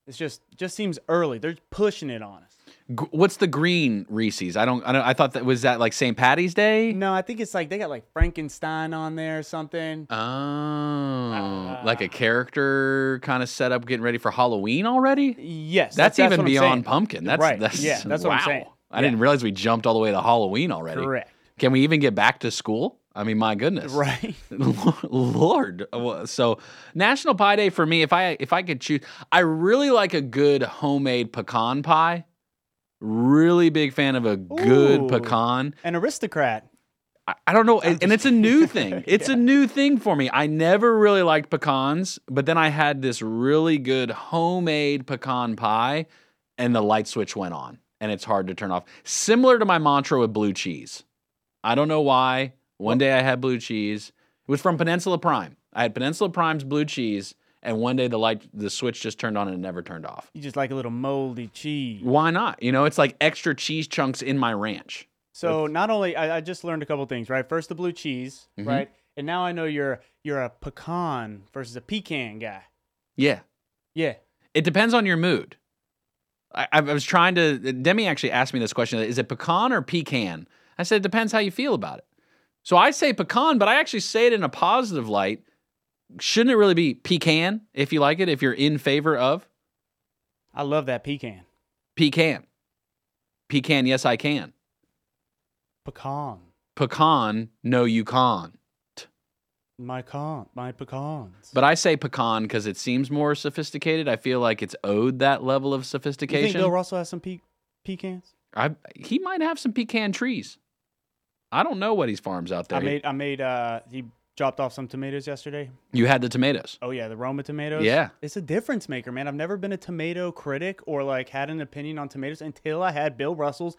[SPEAKER 4] it's just just seems early. They're pushing it on us.
[SPEAKER 3] G- What's the green Reese's? I don't. I don't. I thought that was that like St. Patty's Day.
[SPEAKER 4] No, I think it's like they got like Frankenstein on there or something.
[SPEAKER 3] Oh, uh, like a character kind of setup, getting ready for Halloween already.
[SPEAKER 4] Yes,
[SPEAKER 3] That's, even
[SPEAKER 4] what I'm
[SPEAKER 3] beyond pumpkin. That's
[SPEAKER 4] Right,
[SPEAKER 3] That's,
[SPEAKER 4] yeah, that's what I'm
[SPEAKER 3] wow.
[SPEAKER 4] saying.
[SPEAKER 3] I
[SPEAKER 4] Yeah.
[SPEAKER 3] didn't realize we jumped all the way to Halloween already.
[SPEAKER 4] Correct.
[SPEAKER 3] Can we even get back to school? I mean, my goodness.
[SPEAKER 4] Right.
[SPEAKER 3] Lord. Uh, so National Pie Day for me, if I if I could choose, I really like a good homemade pecan pie. Really big fan of a good
[SPEAKER 4] Ooh.
[SPEAKER 3] pecan.
[SPEAKER 4] An aristocrat.
[SPEAKER 3] I, I don't know, and, and it's a new thing. It's
[SPEAKER 4] Yeah.
[SPEAKER 3] a new thing for me. I never really liked pecans, but then I had this really good homemade pecan pie, and the light switch went on, and it's hard to turn off. Similar to my mantra with blue cheese. I don't know why. One day I had blue cheese. It was from Peninsula Prime. I had Peninsula Prime's blue cheese, and one day the light, the switch just turned on and it never turned off.
[SPEAKER 4] You just like a little moldy cheese.
[SPEAKER 3] Why not? You know, it's like extra cheese chunks in my ranch.
[SPEAKER 4] So not only I, I just learned a couple things, right? First the blue cheese,
[SPEAKER 3] Mhm.
[SPEAKER 4] right? And now I know you're you're a pecan versus a pecan guy.
[SPEAKER 3] Yeah.
[SPEAKER 4] Yeah.
[SPEAKER 3] It depends on your mood. I, I was trying to. Demi actually asked me this question: Is it pecan or pecan? I said it depends how you feel about it. So I say pecan, but I actually say it in a positive light. Shouldn't it really be pecan if you like it? If you're in favor of
[SPEAKER 4] I love that pecan.
[SPEAKER 3] pecan, pecan, yes I can.
[SPEAKER 4] Pecan.
[SPEAKER 3] Pecan, no you can't.
[SPEAKER 4] My con my pecans.
[SPEAKER 3] But I say pecan because it seems more sophisticated. I feel like it's owed that level of
[SPEAKER 4] you think
[SPEAKER 3] sophistication.
[SPEAKER 4] Bill Russell has some pe- pecans?
[SPEAKER 3] I he might have some pecan trees. I don't know what he farms out there.
[SPEAKER 4] I made I made uh he dropped off some tomatoes yesterday.
[SPEAKER 3] you had the tomatoes.
[SPEAKER 4] Oh yeah, the Roma tomatoes.
[SPEAKER 3] Yeah.
[SPEAKER 4] It's a difference maker, man. I've never been a tomato critic or like had an opinion on tomatoes until I had Bill Russell's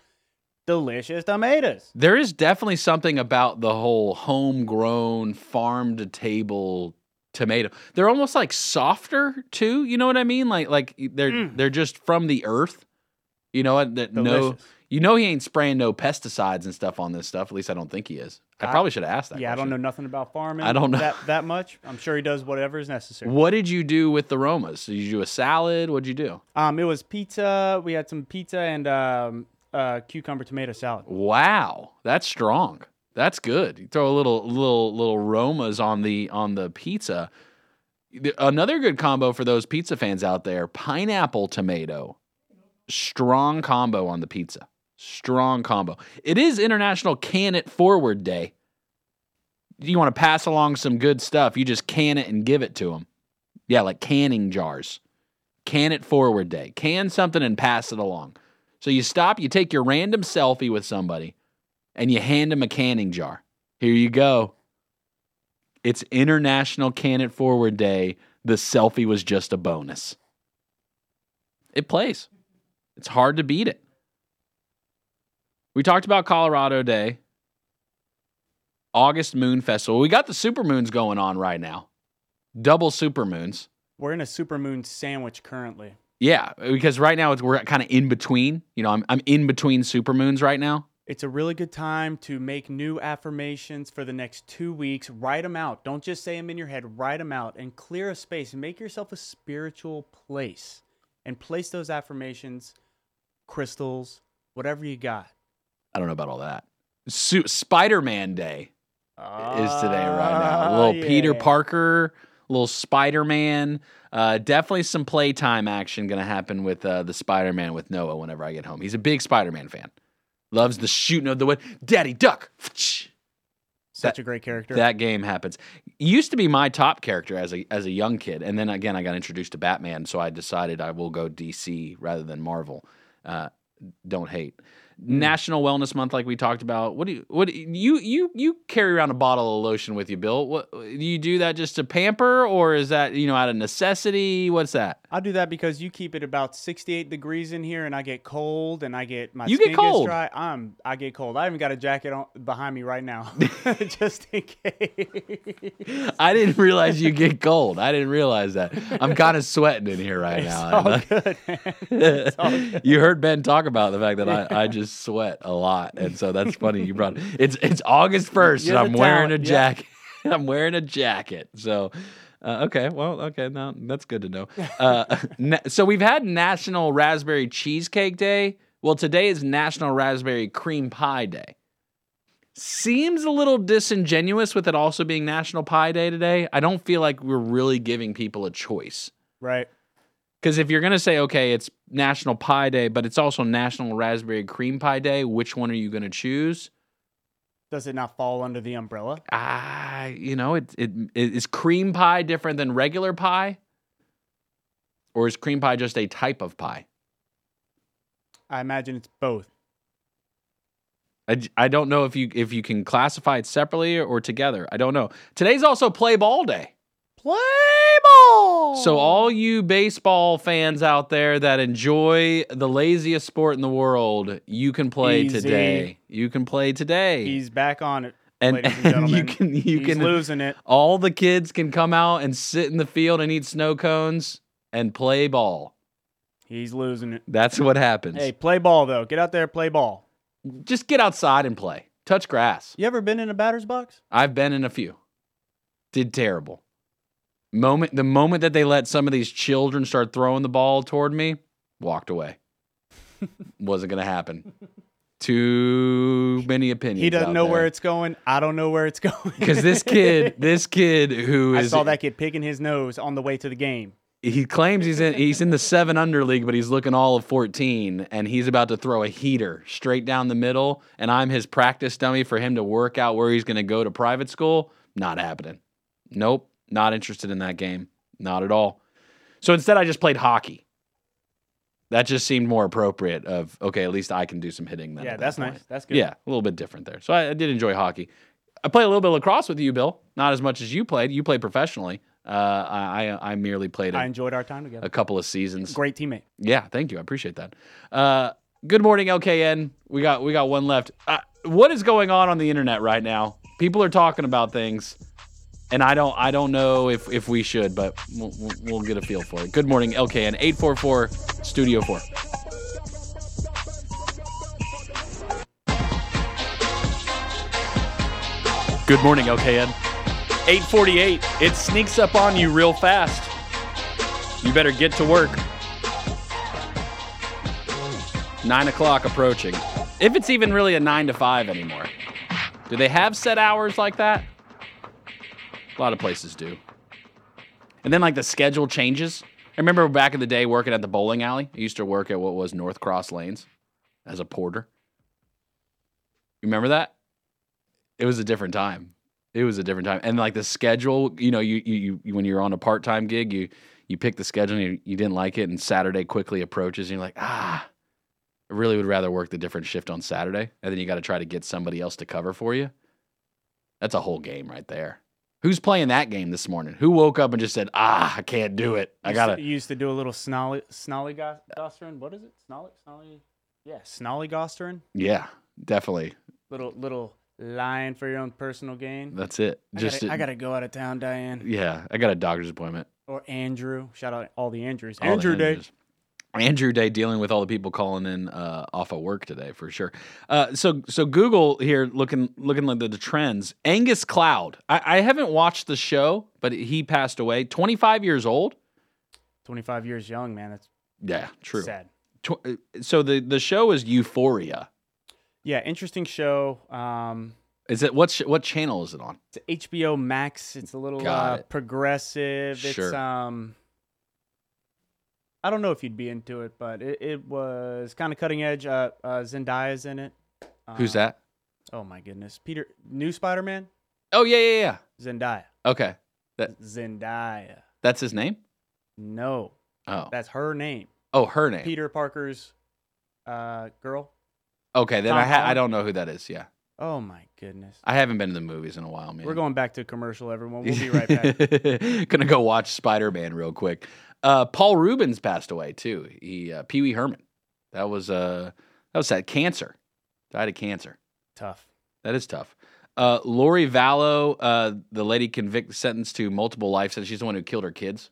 [SPEAKER 4] delicious tomatoes.
[SPEAKER 3] There is definitely something about the whole homegrown farm to table tomato. They're almost like softer too. You know what I mean? Like like they're
[SPEAKER 4] Mm.
[SPEAKER 3] they're just from the earth. You know what? That no,
[SPEAKER 4] Delicious.
[SPEAKER 3] You know he ain't spraying no pesticides and stuff on this stuff. At least I don't think he is. I
[SPEAKER 4] I-
[SPEAKER 3] probably should have asked that.
[SPEAKER 4] yeah, I don't know nothing about farming.
[SPEAKER 3] I don't know.
[SPEAKER 4] that that much. I'm sure he does whatever is necessary.
[SPEAKER 3] What did you do with the Romas? Did you do a salad? What'd you do?
[SPEAKER 4] Um, it was pizza. We had some pizza and um, uh, cucumber tomato salad.
[SPEAKER 3] Wow, that's strong. That's good. You throw a little little little Romas on the on the pizza. Another good combo for those pizza fans out there: pineapple tomato. Strong combo on the pizza. Strong combo. It is International Can It Forward Day. You want to pass along some good stuff? You just can it and give it to them. Yeah, like canning jars. Can it forward day. Can something and pass it along. So you stop, you take your random selfie with somebody, and you hand them a canning jar. Here you go. It's International Can It Forward Day. The selfie was just a bonus. It plays. It's hard to beat it. We talked about Colorado Day, August Moon Festival. We got the super moons going on right now. Double super moons.
[SPEAKER 4] We're in a supermoon sandwich currently.
[SPEAKER 3] Yeah, because right now it's, we're kind of in between. You know, I'm I'm in between supermoons right now.
[SPEAKER 4] It's a really good time to make new affirmations for the next two weeks. Write them out. Don't just say them in your head. Write them out and clear a space. Make yourself a spiritual place and place those affirmations, crystals, whatever you got.
[SPEAKER 3] I don't know about all that. Su- Spider-Man Day is today right now. A
[SPEAKER 4] Ah,
[SPEAKER 3] little Peter
[SPEAKER 4] yeah.
[SPEAKER 3] Parker, little Spider-Man. Uh, definitely some playtime action going to happen with uh, the Spider-Man with Noah whenever I get home. He's a big Spider-Man fan. Loves the shooting of the wood. Daddy Duck.
[SPEAKER 4] Such a great character.
[SPEAKER 3] That game happens. Used to be my top character as a as a young kid, and then again I got introduced to Batman, so I decided I will go DC rather than Marvel. Uh, don't hate. Mm. National Wellness Month, like we talked about. What do you what do you you you carry around a bottle of lotion with you, Bill? What do you do that just to pamper, or is that you know out of necessity? What's that?
[SPEAKER 4] I do that because you keep it about 68 degrees in here, and I get cold, and I get my
[SPEAKER 3] You
[SPEAKER 4] skin
[SPEAKER 3] get cold.
[SPEAKER 4] gets dry. I'm I get cold. I even got a jacket on behind me right now, just in case.
[SPEAKER 3] I didn't realize you get cold. I didn't realize that. I'm kind of sweating in here right
[SPEAKER 4] It's
[SPEAKER 3] now.
[SPEAKER 4] all good, man. all good.
[SPEAKER 3] you heard Ben talk about the fact that I, I just sweat a lot, and so that's funny. You brought it's it's August first, and I'm wearing a
[SPEAKER 4] talent, yeah.
[SPEAKER 3] jacket. I'm wearing a jacket. So, uh, okay, well, okay, now that's good to know. Uh, na- so we've had National Raspberry Cheesecake Day. Well, today is National Raspberry Cream Pie Day. Seems a little disingenuous with it also being National Pie Day today. I don't feel like we're really giving people a choice.
[SPEAKER 4] Right.
[SPEAKER 3] Because if you're going to say, okay, it's National Pie Day, but it's also National Raspberry Cream Pie Day, which one are you going to choose?
[SPEAKER 4] Does it not fall under the umbrella?
[SPEAKER 3] Ah, you know, it, it, it is cream pie different than regular pie? Or is cream pie just a type of pie?
[SPEAKER 4] I imagine it's both.
[SPEAKER 3] I, I don't know if you if you can classify it separately or together. I don't know. Today's also play ball day.
[SPEAKER 4] Play ball.
[SPEAKER 3] So all you baseball fans out there that enjoy the laziest sport in the world, you can play
[SPEAKER 4] Easy.
[SPEAKER 3] today. You can play today.
[SPEAKER 4] he's back on it,
[SPEAKER 3] and,
[SPEAKER 4] ladies and
[SPEAKER 3] and
[SPEAKER 4] gentlemen.
[SPEAKER 3] you can you
[SPEAKER 4] he's
[SPEAKER 3] can
[SPEAKER 4] losing it.
[SPEAKER 3] all the kids can come out and sit in the field and eat snow cones and play ball.
[SPEAKER 4] He's losing it.
[SPEAKER 3] That's what happens.
[SPEAKER 4] Hey, play ball though. Get out there, play ball.
[SPEAKER 3] Just get outside and play. Touch grass.
[SPEAKER 4] You ever been in a batter's box?
[SPEAKER 3] I've been in a few. Did terrible. Moment the moment that they let some of these children start throwing the ball toward me, walked away. Wasn't gonna happen. Too many opinions.
[SPEAKER 4] He doesn't know where it's going. I don't know where it's going.
[SPEAKER 3] because this kid, this kid who
[SPEAKER 4] I
[SPEAKER 3] is
[SPEAKER 4] saw that kid picking his nose on the way to the game.
[SPEAKER 3] he claims he's in he's in the seven under league, but he's looking all of fourteen, and he's about to throw a heater straight down the middle, and I'm his practice dummy for him to work out where he's going to go to private school. Not happening. Nope, not interested in that game. Not at all. So instead, I just played hockey. That just seemed more appropriate. Of okay, at least I can do some hitting. Then
[SPEAKER 4] Yeah,
[SPEAKER 3] that
[SPEAKER 4] that's
[SPEAKER 3] point.
[SPEAKER 4] nice. That's good.
[SPEAKER 3] Yeah, a little bit different there. So I, I did enjoy hockey. I played a little bit of lacrosse with you, Bill. Not as much as you played. You played professionally. Uh, I I I merely played
[SPEAKER 4] I
[SPEAKER 3] a,
[SPEAKER 4] enjoyed our time together.
[SPEAKER 3] a couple of seasons.
[SPEAKER 4] Great teammate.
[SPEAKER 3] Yeah, thank you. I appreciate that. Uh, good morning, LKN. We got we got one left. Uh, what is going on on the internet right now? People are talking about things, and I don't I don't know if if we should, but we'll, we'll, get a feel for it. Good morning, LKN. Eight four four Studio Four. Good morning, LKN. 848. It sneaks up on you real fast. You better get to work. Nine o'clock approaching. If it's even really a nine to five anymore. Do they have set hours like that? A lot of places do. And then, like, the schedule changes. I remember back in the day working at the bowling alley. I used to work at what was North Cross Lanes as a porter. You remember that? It was a different time. It was a different time. And like the schedule, you know, you you, you when you're on a part time gig, you you pick the schedule and you, you didn't like it, and Saturday quickly approaches, and you're like, ah, I really would rather work the different shift on Saturday, and then you got to try to get somebody else to cover for you. That's a whole game right there. Who's playing that game this morning? Who woke up and just said, ah, I can't do it. I gotta.
[SPEAKER 4] to- used to do a little snolly snolly gosterin. What is it? Snolly snolly. Yeah, snolly gosterin.
[SPEAKER 3] Yeah, definitely.
[SPEAKER 4] Little little lying for your own personal gain.
[SPEAKER 3] That's it.
[SPEAKER 4] I
[SPEAKER 3] Just
[SPEAKER 4] gotta, I gotta go out of town, Diane
[SPEAKER 3] yeah. I got a doctor's appointment.
[SPEAKER 4] or Andrew. Shout out all the Andrews.
[SPEAKER 3] All the
[SPEAKER 4] Andrew Day.
[SPEAKER 3] Andrew Day dealing with all the people calling in uh, off of work today for sure. Uh, so so Google here looking looking like the, the trends. Angus Cloud. I, I haven't watched the show, but he passed away. Twenty five years old.
[SPEAKER 4] Twenty five years young, man. That's
[SPEAKER 3] Yeah, true.
[SPEAKER 4] sad.
[SPEAKER 3] Tw- uh, so the the show is Euphoria.
[SPEAKER 4] Yeah, interesting show. Um,
[SPEAKER 3] Is it what sh- what channel is it on?
[SPEAKER 4] it's HBO Max. It's a little uh, progressive. It's um I don't know if you'd be into it, but it, it was kind of cutting edge. Uh, uh, Zendaya's in it.
[SPEAKER 3] Who's
[SPEAKER 4] Uh,
[SPEAKER 3] that?
[SPEAKER 4] Oh my goodness, Peter, new Spider Man,
[SPEAKER 3] Oh yeah yeah yeah.
[SPEAKER 4] Zendaya.
[SPEAKER 3] Okay,
[SPEAKER 4] Zendaya.
[SPEAKER 3] that's his name.
[SPEAKER 4] No,
[SPEAKER 3] Oh
[SPEAKER 4] that's her name.
[SPEAKER 3] oh her name.
[SPEAKER 4] Peter Parker's uh, girl.
[SPEAKER 3] Okay, then
[SPEAKER 4] Tom
[SPEAKER 3] I ha- I don't know who that is. Yeah,
[SPEAKER 4] Oh my goodness.
[SPEAKER 3] I haven't been to the movies in a while, man.
[SPEAKER 4] We're going back to commercial, everyone. We'll be right back.
[SPEAKER 3] Gonna go watch Spider Man real quick. Uh, Paul Reubens passed away too. He uh, Pee Wee Herman. That was uh that was sad. Cancer. Died of cancer.
[SPEAKER 4] Tough.
[SPEAKER 3] That is tough. Uh, Lori Vallow, uh, the lady convicted, sentenced to multiple life sentences. She's the one who killed her kids.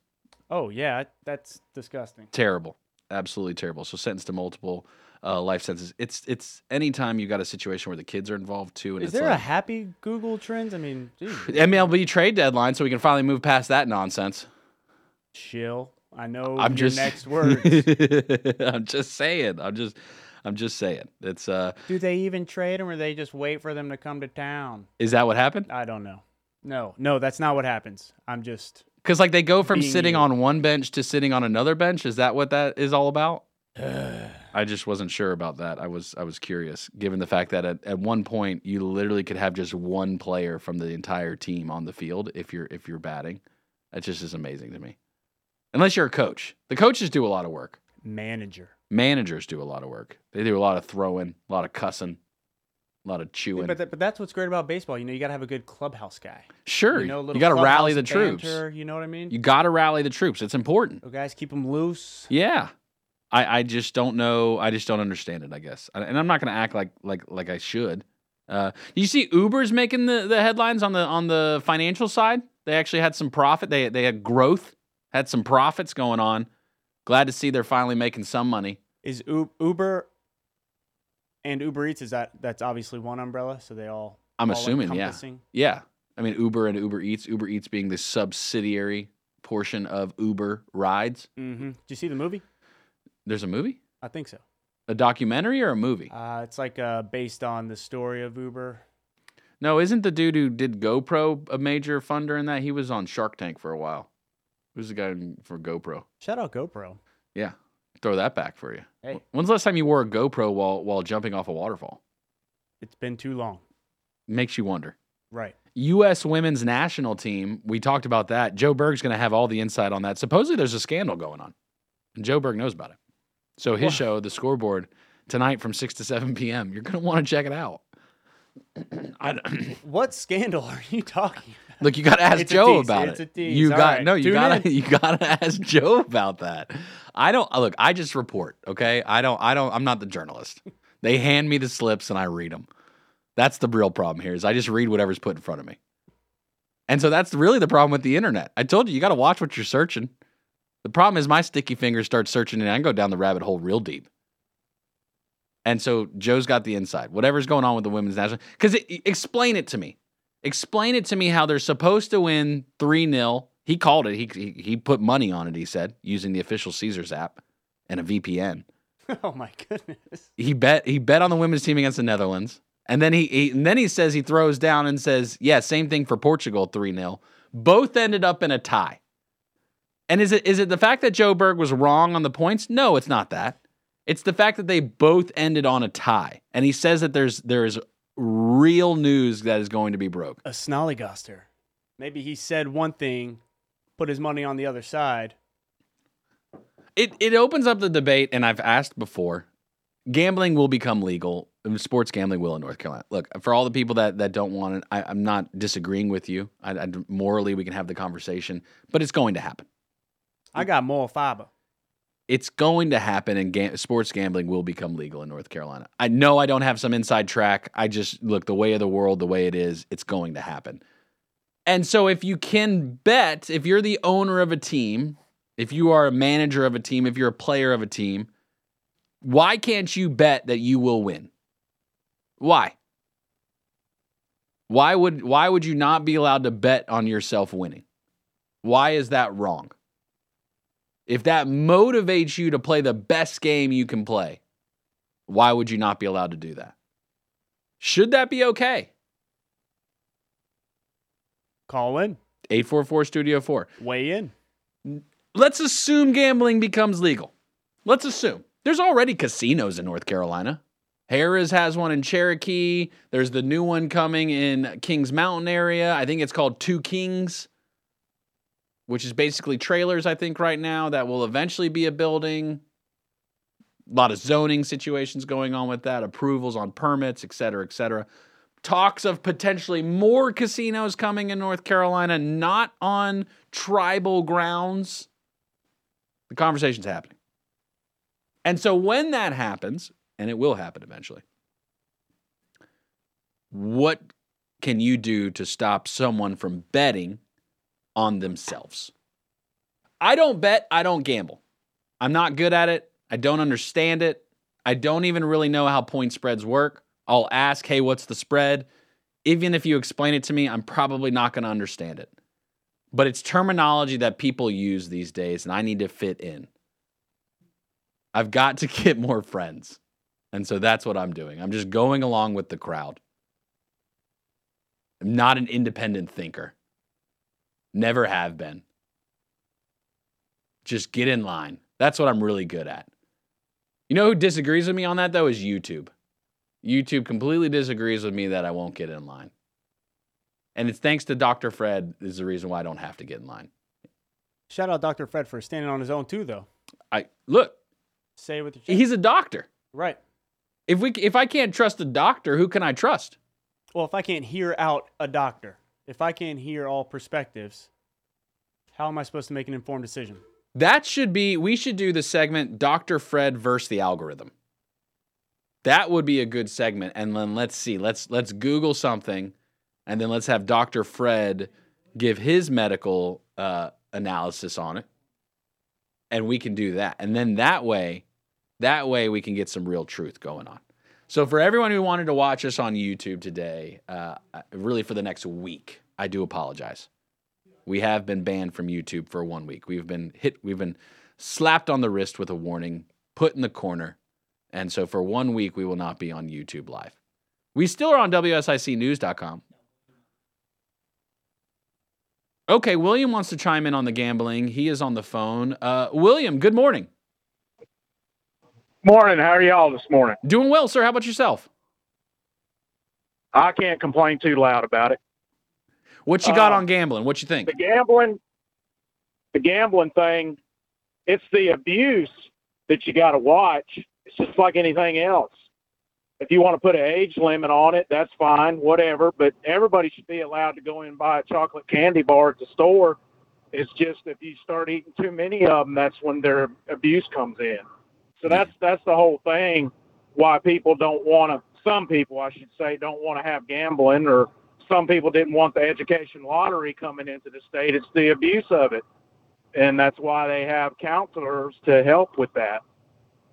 [SPEAKER 4] Oh yeah, that's disgusting.
[SPEAKER 3] Terrible, absolutely terrible. So sentenced to multiple uh, life sentences. It's it's anytime you got a situation where the kids are involved too. And
[SPEAKER 4] Is
[SPEAKER 3] it's
[SPEAKER 4] there a happy Google Trends? I mean, geez,
[SPEAKER 3] MLB trade deadline, so we can finally move past that nonsense.
[SPEAKER 4] chill. I know
[SPEAKER 3] I'm
[SPEAKER 4] your
[SPEAKER 3] just
[SPEAKER 4] next words.
[SPEAKER 3] I'm just saying. I'm just I'm just saying. It's uh
[SPEAKER 4] Do they even trade them, or they just wait for them to come to town?
[SPEAKER 3] is that what happened?
[SPEAKER 4] I don't know. No, no, that's not what happens. I'm just.
[SPEAKER 3] Cuz like they go from sitting
[SPEAKER 4] you.
[SPEAKER 3] on one bench to sitting on another bench. Is that what that is all about? I just wasn't sure about that. I was I was curious given the fact that at, at one point you literally could have just one player from the entire team on the field if you're if you're batting. That just is amazing to me. Unless you're a coach. The coaches do a lot of work.
[SPEAKER 4] Manager.
[SPEAKER 3] Managers do a lot of work. They do a lot of throwing, a lot of cussing, a lot of chewing.
[SPEAKER 4] But, that, but that's what's great about baseball. You know, you got to have a good clubhouse guy.
[SPEAKER 3] Sure,
[SPEAKER 4] You
[SPEAKER 3] you,
[SPEAKER 4] know, little
[SPEAKER 3] got to rally the troops.
[SPEAKER 4] banter, You know what I mean?
[SPEAKER 3] You got to rally the troops. It's important.
[SPEAKER 4] So guys keep them loose.
[SPEAKER 3] Yeah, I, I just don't know. I just don't understand it. I guess, and I'm not going to act like like like I should. Uh, you see, Uber's making the, the headlines on the on the financial side. They actually had some profit. They they had growth, had some profits going on. Glad to see they're finally making some money.
[SPEAKER 4] Is U- Uber and Uber Eats is that that's obviously one umbrella, so they all.
[SPEAKER 3] I'm
[SPEAKER 4] all
[SPEAKER 3] assuming, yeah. Yeah, I mean Uber and Uber Eats. Uber Eats being the subsidiary portion of Uber rides.
[SPEAKER 4] Mm-hmm. Did you see the movie?
[SPEAKER 3] There's a movie,
[SPEAKER 4] I think so.
[SPEAKER 3] a documentary, or a movie.
[SPEAKER 4] Uh, it's like uh, based on the story of Uber.
[SPEAKER 3] No, isn't the dude who did GoPro a major funder in that? He was on Shark Tank for a while. Who's the guy for GoPro?
[SPEAKER 4] Shout out GoPro.
[SPEAKER 3] Yeah, throw that back for you.
[SPEAKER 4] Hey.
[SPEAKER 3] When's the last time you wore a GoPro while while jumping off a waterfall?
[SPEAKER 4] It's been too long.
[SPEAKER 3] Makes you wonder.
[SPEAKER 4] Right.
[SPEAKER 3] U.S. women's national team. We talked about that. Joe Berg's going to have all the insight on that. Supposedly, there's a scandal going on, and Joe Berg knows about it. So his
[SPEAKER 4] Wow.
[SPEAKER 3] show, The Scoreboard, tonight from six to seven p.m. You're going to want to check it out. I,
[SPEAKER 4] What scandal are you talking about?
[SPEAKER 3] Look, you got to ask
[SPEAKER 4] It's a
[SPEAKER 3] Joe
[SPEAKER 4] tease,
[SPEAKER 3] about
[SPEAKER 4] it's
[SPEAKER 3] it.
[SPEAKER 4] a tease.
[SPEAKER 3] You
[SPEAKER 4] All
[SPEAKER 3] got
[SPEAKER 4] right,
[SPEAKER 3] no. You got to you got to ask Joe about that. I don't look. I just report. Okay. I don't. I don't. I'm not the journalist. They hand me the slips and I read them. That's the real problem here. Is I just read whatever's put in front of me. And so that's really the problem with the internet. I told you you got to watch what you're searching. The problem is my sticky fingers start searching and I go down the rabbit hole real deep. And so Joe's got the inside. Whatever's going on with the women's national, because explain it to me. Explain it to me how they're supposed to win three 0 He called it. He, he he put money on it. He said using the official Caesars app and a VPN.
[SPEAKER 4] Oh my goodness.
[SPEAKER 3] He bet he bet on the women's team against the Netherlands, and then he, he and then he says he throws down and says, "Yeah, same thing for Portugal, three 0 Both ended up in a tie. And is it is it the fact that Joe Berg was wrong on the points? No, it's not that. It's the fact that they both ended on a tie, and he says that there's there is real news that is going to be broke.
[SPEAKER 4] A snollygoster. Maybe he said one thing, put his money on the other side.
[SPEAKER 3] It it opens up the debate, and I've asked before. Gambling will become legal. Sports gambling will in North Carolina. Look, for all the people that, that don't want it, I, I'm not disagreeing with you. I, I, morally, we can have the conversation, but it's going to happen.
[SPEAKER 4] I got more fiber.
[SPEAKER 3] It's going to happen, and ga- sports gambling will become legal in North Carolina. I know I don't have some inside track. I just look the way of the world, the way it is. It's going to happen. And so, if you can bet, if you're the owner of a team, if you are a manager of a team, if you're a player of a team, why can't you bet that you will win? Why? Why would why would you not be allowed to bet on yourself winning? Why is that wrong? If that motivates you to play the best game you can play, why would you not be allowed to do that? Should that be okay?
[SPEAKER 4] Call in.
[SPEAKER 3] 844 Studio 4.
[SPEAKER 4] Weigh in.
[SPEAKER 3] Let's assume gambling becomes legal. Let's assume. There's already casinos in North Carolina. Harrah's has one in Cherokee. There's the new one coming in Kings Mountain area. I think it's called Two Kings, which is basically trailers, I think, right now, that will eventually be a building. A lot of zoning situations going on with that, approvals on permits, et cetera, et cetera. Talks of potentially more casinos coming in North Carolina, not on tribal grounds. The conversation's happening. And so when that happens, and it will happen eventually, what can you do to stop someone from betting on themselves? I don't bet, I don't gamble. I'm not good at it. I don't understand it. I don't even really know how point spreads work. I'll ask, hey, what's the spread? Even if you explain it to me, I'm probably not going to understand it. But it's terminology that people use these days, and I need to fit in. I've got to get more friends. And so that's what I'm doing. I'm just going along with the crowd. I'm not an independent thinker. Never have been. Just get in line. That's what I'm really good at. You know who disagrees with me on that though is YouTube. YouTube completely disagrees with me that I won't get in line. And it's thanks to Dr. Fred is the reason why I don't have to get in line.
[SPEAKER 4] Shout out Dr. Fred for standing on his own too, though.
[SPEAKER 3] I look,
[SPEAKER 4] Say it with your chest.
[SPEAKER 3] he's a doctor.
[SPEAKER 4] right.
[SPEAKER 3] If we if I can't trust a doctor, who can I trust?
[SPEAKER 4] Well, if I can't hear out a doctor, if I can't hear all perspectives, how am I supposed to make an informed decision?
[SPEAKER 3] That should be we should do the segment Dr. Fred versus the algorithm. That would be a good segment. And then let's see. Let's let's Google something and then let's have Dr. Fred give his medical uh, analysis on it. And we can do that. And then that way, that way we can get some real truth going on. So for everyone who wanted to watch us on YouTube today, uh, really for the next week, I do apologize. We have been banned from YouTube for one week. We've been hit. We've been slapped on the wrist with a warning, put in the corner, and so for one week we will not be on YouTube live. We still are on WSICnews.com. Okay, William wants to chime in on the gambling. He is on the phone. Uh, William, good morning.
[SPEAKER 6] Morning. How are y'all this morning?
[SPEAKER 3] Doing well, sir. How about yourself?
[SPEAKER 6] I can't complain too loud about it.
[SPEAKER 3] What you got
[SPEAKER 6] Uh,
[SPEAKER 3] on gambling? What you think?
[SPEAKER 6] The gambling, the gambling thing, it's the abuse that you got to watch. It's just like anything else. If you want to put an age limit on it, that's fine, whatever. But everybody should be allowed to go in and buy a chocolate candy bar at the store. It's just if you start eating too many of them, that's when their abuse comes in. So that's that's the whole thing. Why people don't want to. Some people, I should say, don't want to have gambling, or some people didn't want the education lottery coming into the state. It's the abuse of it, and that's why they have counselors to help with that.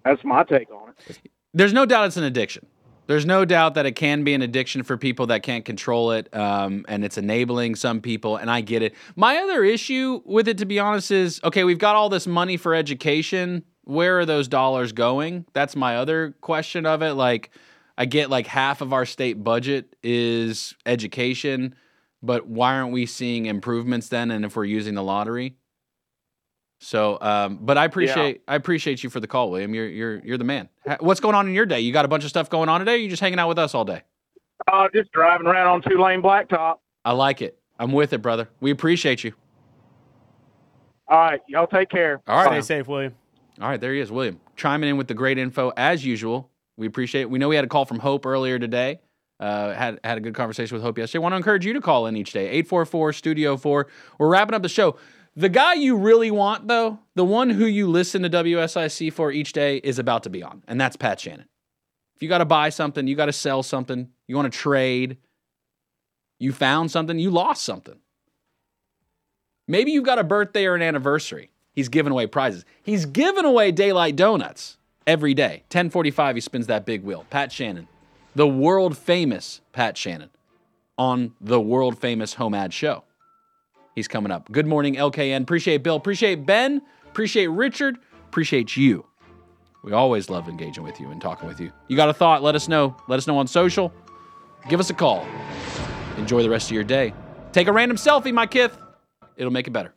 [SPEAKER 6] That's my take on it.
[SPEAKER 3] There's no doubt it's an addiction. There's no doubt that it can be an addiction for people that can't control it, um, and it's enabling some people. And I get it. My other issue with it, to be honest, is okay. We've got all this money for education. Where are those dollars going? That's my other question of it. Like, I get like half of our state budget is education, but why aren't we seeing improvements then? And if we're using the lottery, so, um, but I appreciate I appreciate you for the call, William. You're you're you're the man. What's going on in your day? You got a bunch of stuff going on today. Or you just hanging out with us all day.
[SPEAKER 6] Uh, just driving around on two lane blacktop.
[SPEAKER 3] I like it. I'm with it, brother. We appreciate you.
[SPEAKER 6] All right, y'all take care.
[SPEAKER 3] All right,
[SPEAKER 4] Stay safe, William.
[SPEAKER 3] All right. There he is, William, chiming in with the great info as usual. We appreciate. it. We know we had a call from Hope earlier today. Uh, had had a good conversation with Hope yesterday. Want to encourage you to call in each day. Eight four four Studio Four. We're wrapping up the show. The guy you really want, though, the one who you listen to WSIC for each day, is about to be on, and that's Pat Shannon. If you got to buy something, you got to sell something, you want to trade, you found something, you lost something. Maybe you've got a birthday or an anniversary. He's giving away prizes. He's giving away daylight donuts every day. 1045, he spins that big wheel. Pat Shannon, the world famous Pat Shannon on the world famous Home Ad Show. He's coming up. Good morning, LKN. Appreciate Bill. Appreciate Ben. Appreciate Richard. Appreciate you. We always love engaging with you and talking with you. You got a thought? Let us know. Let us know on social. Give us a call. Enjoy the rest of your day. Take a random selfie, my kith. It'll make it better.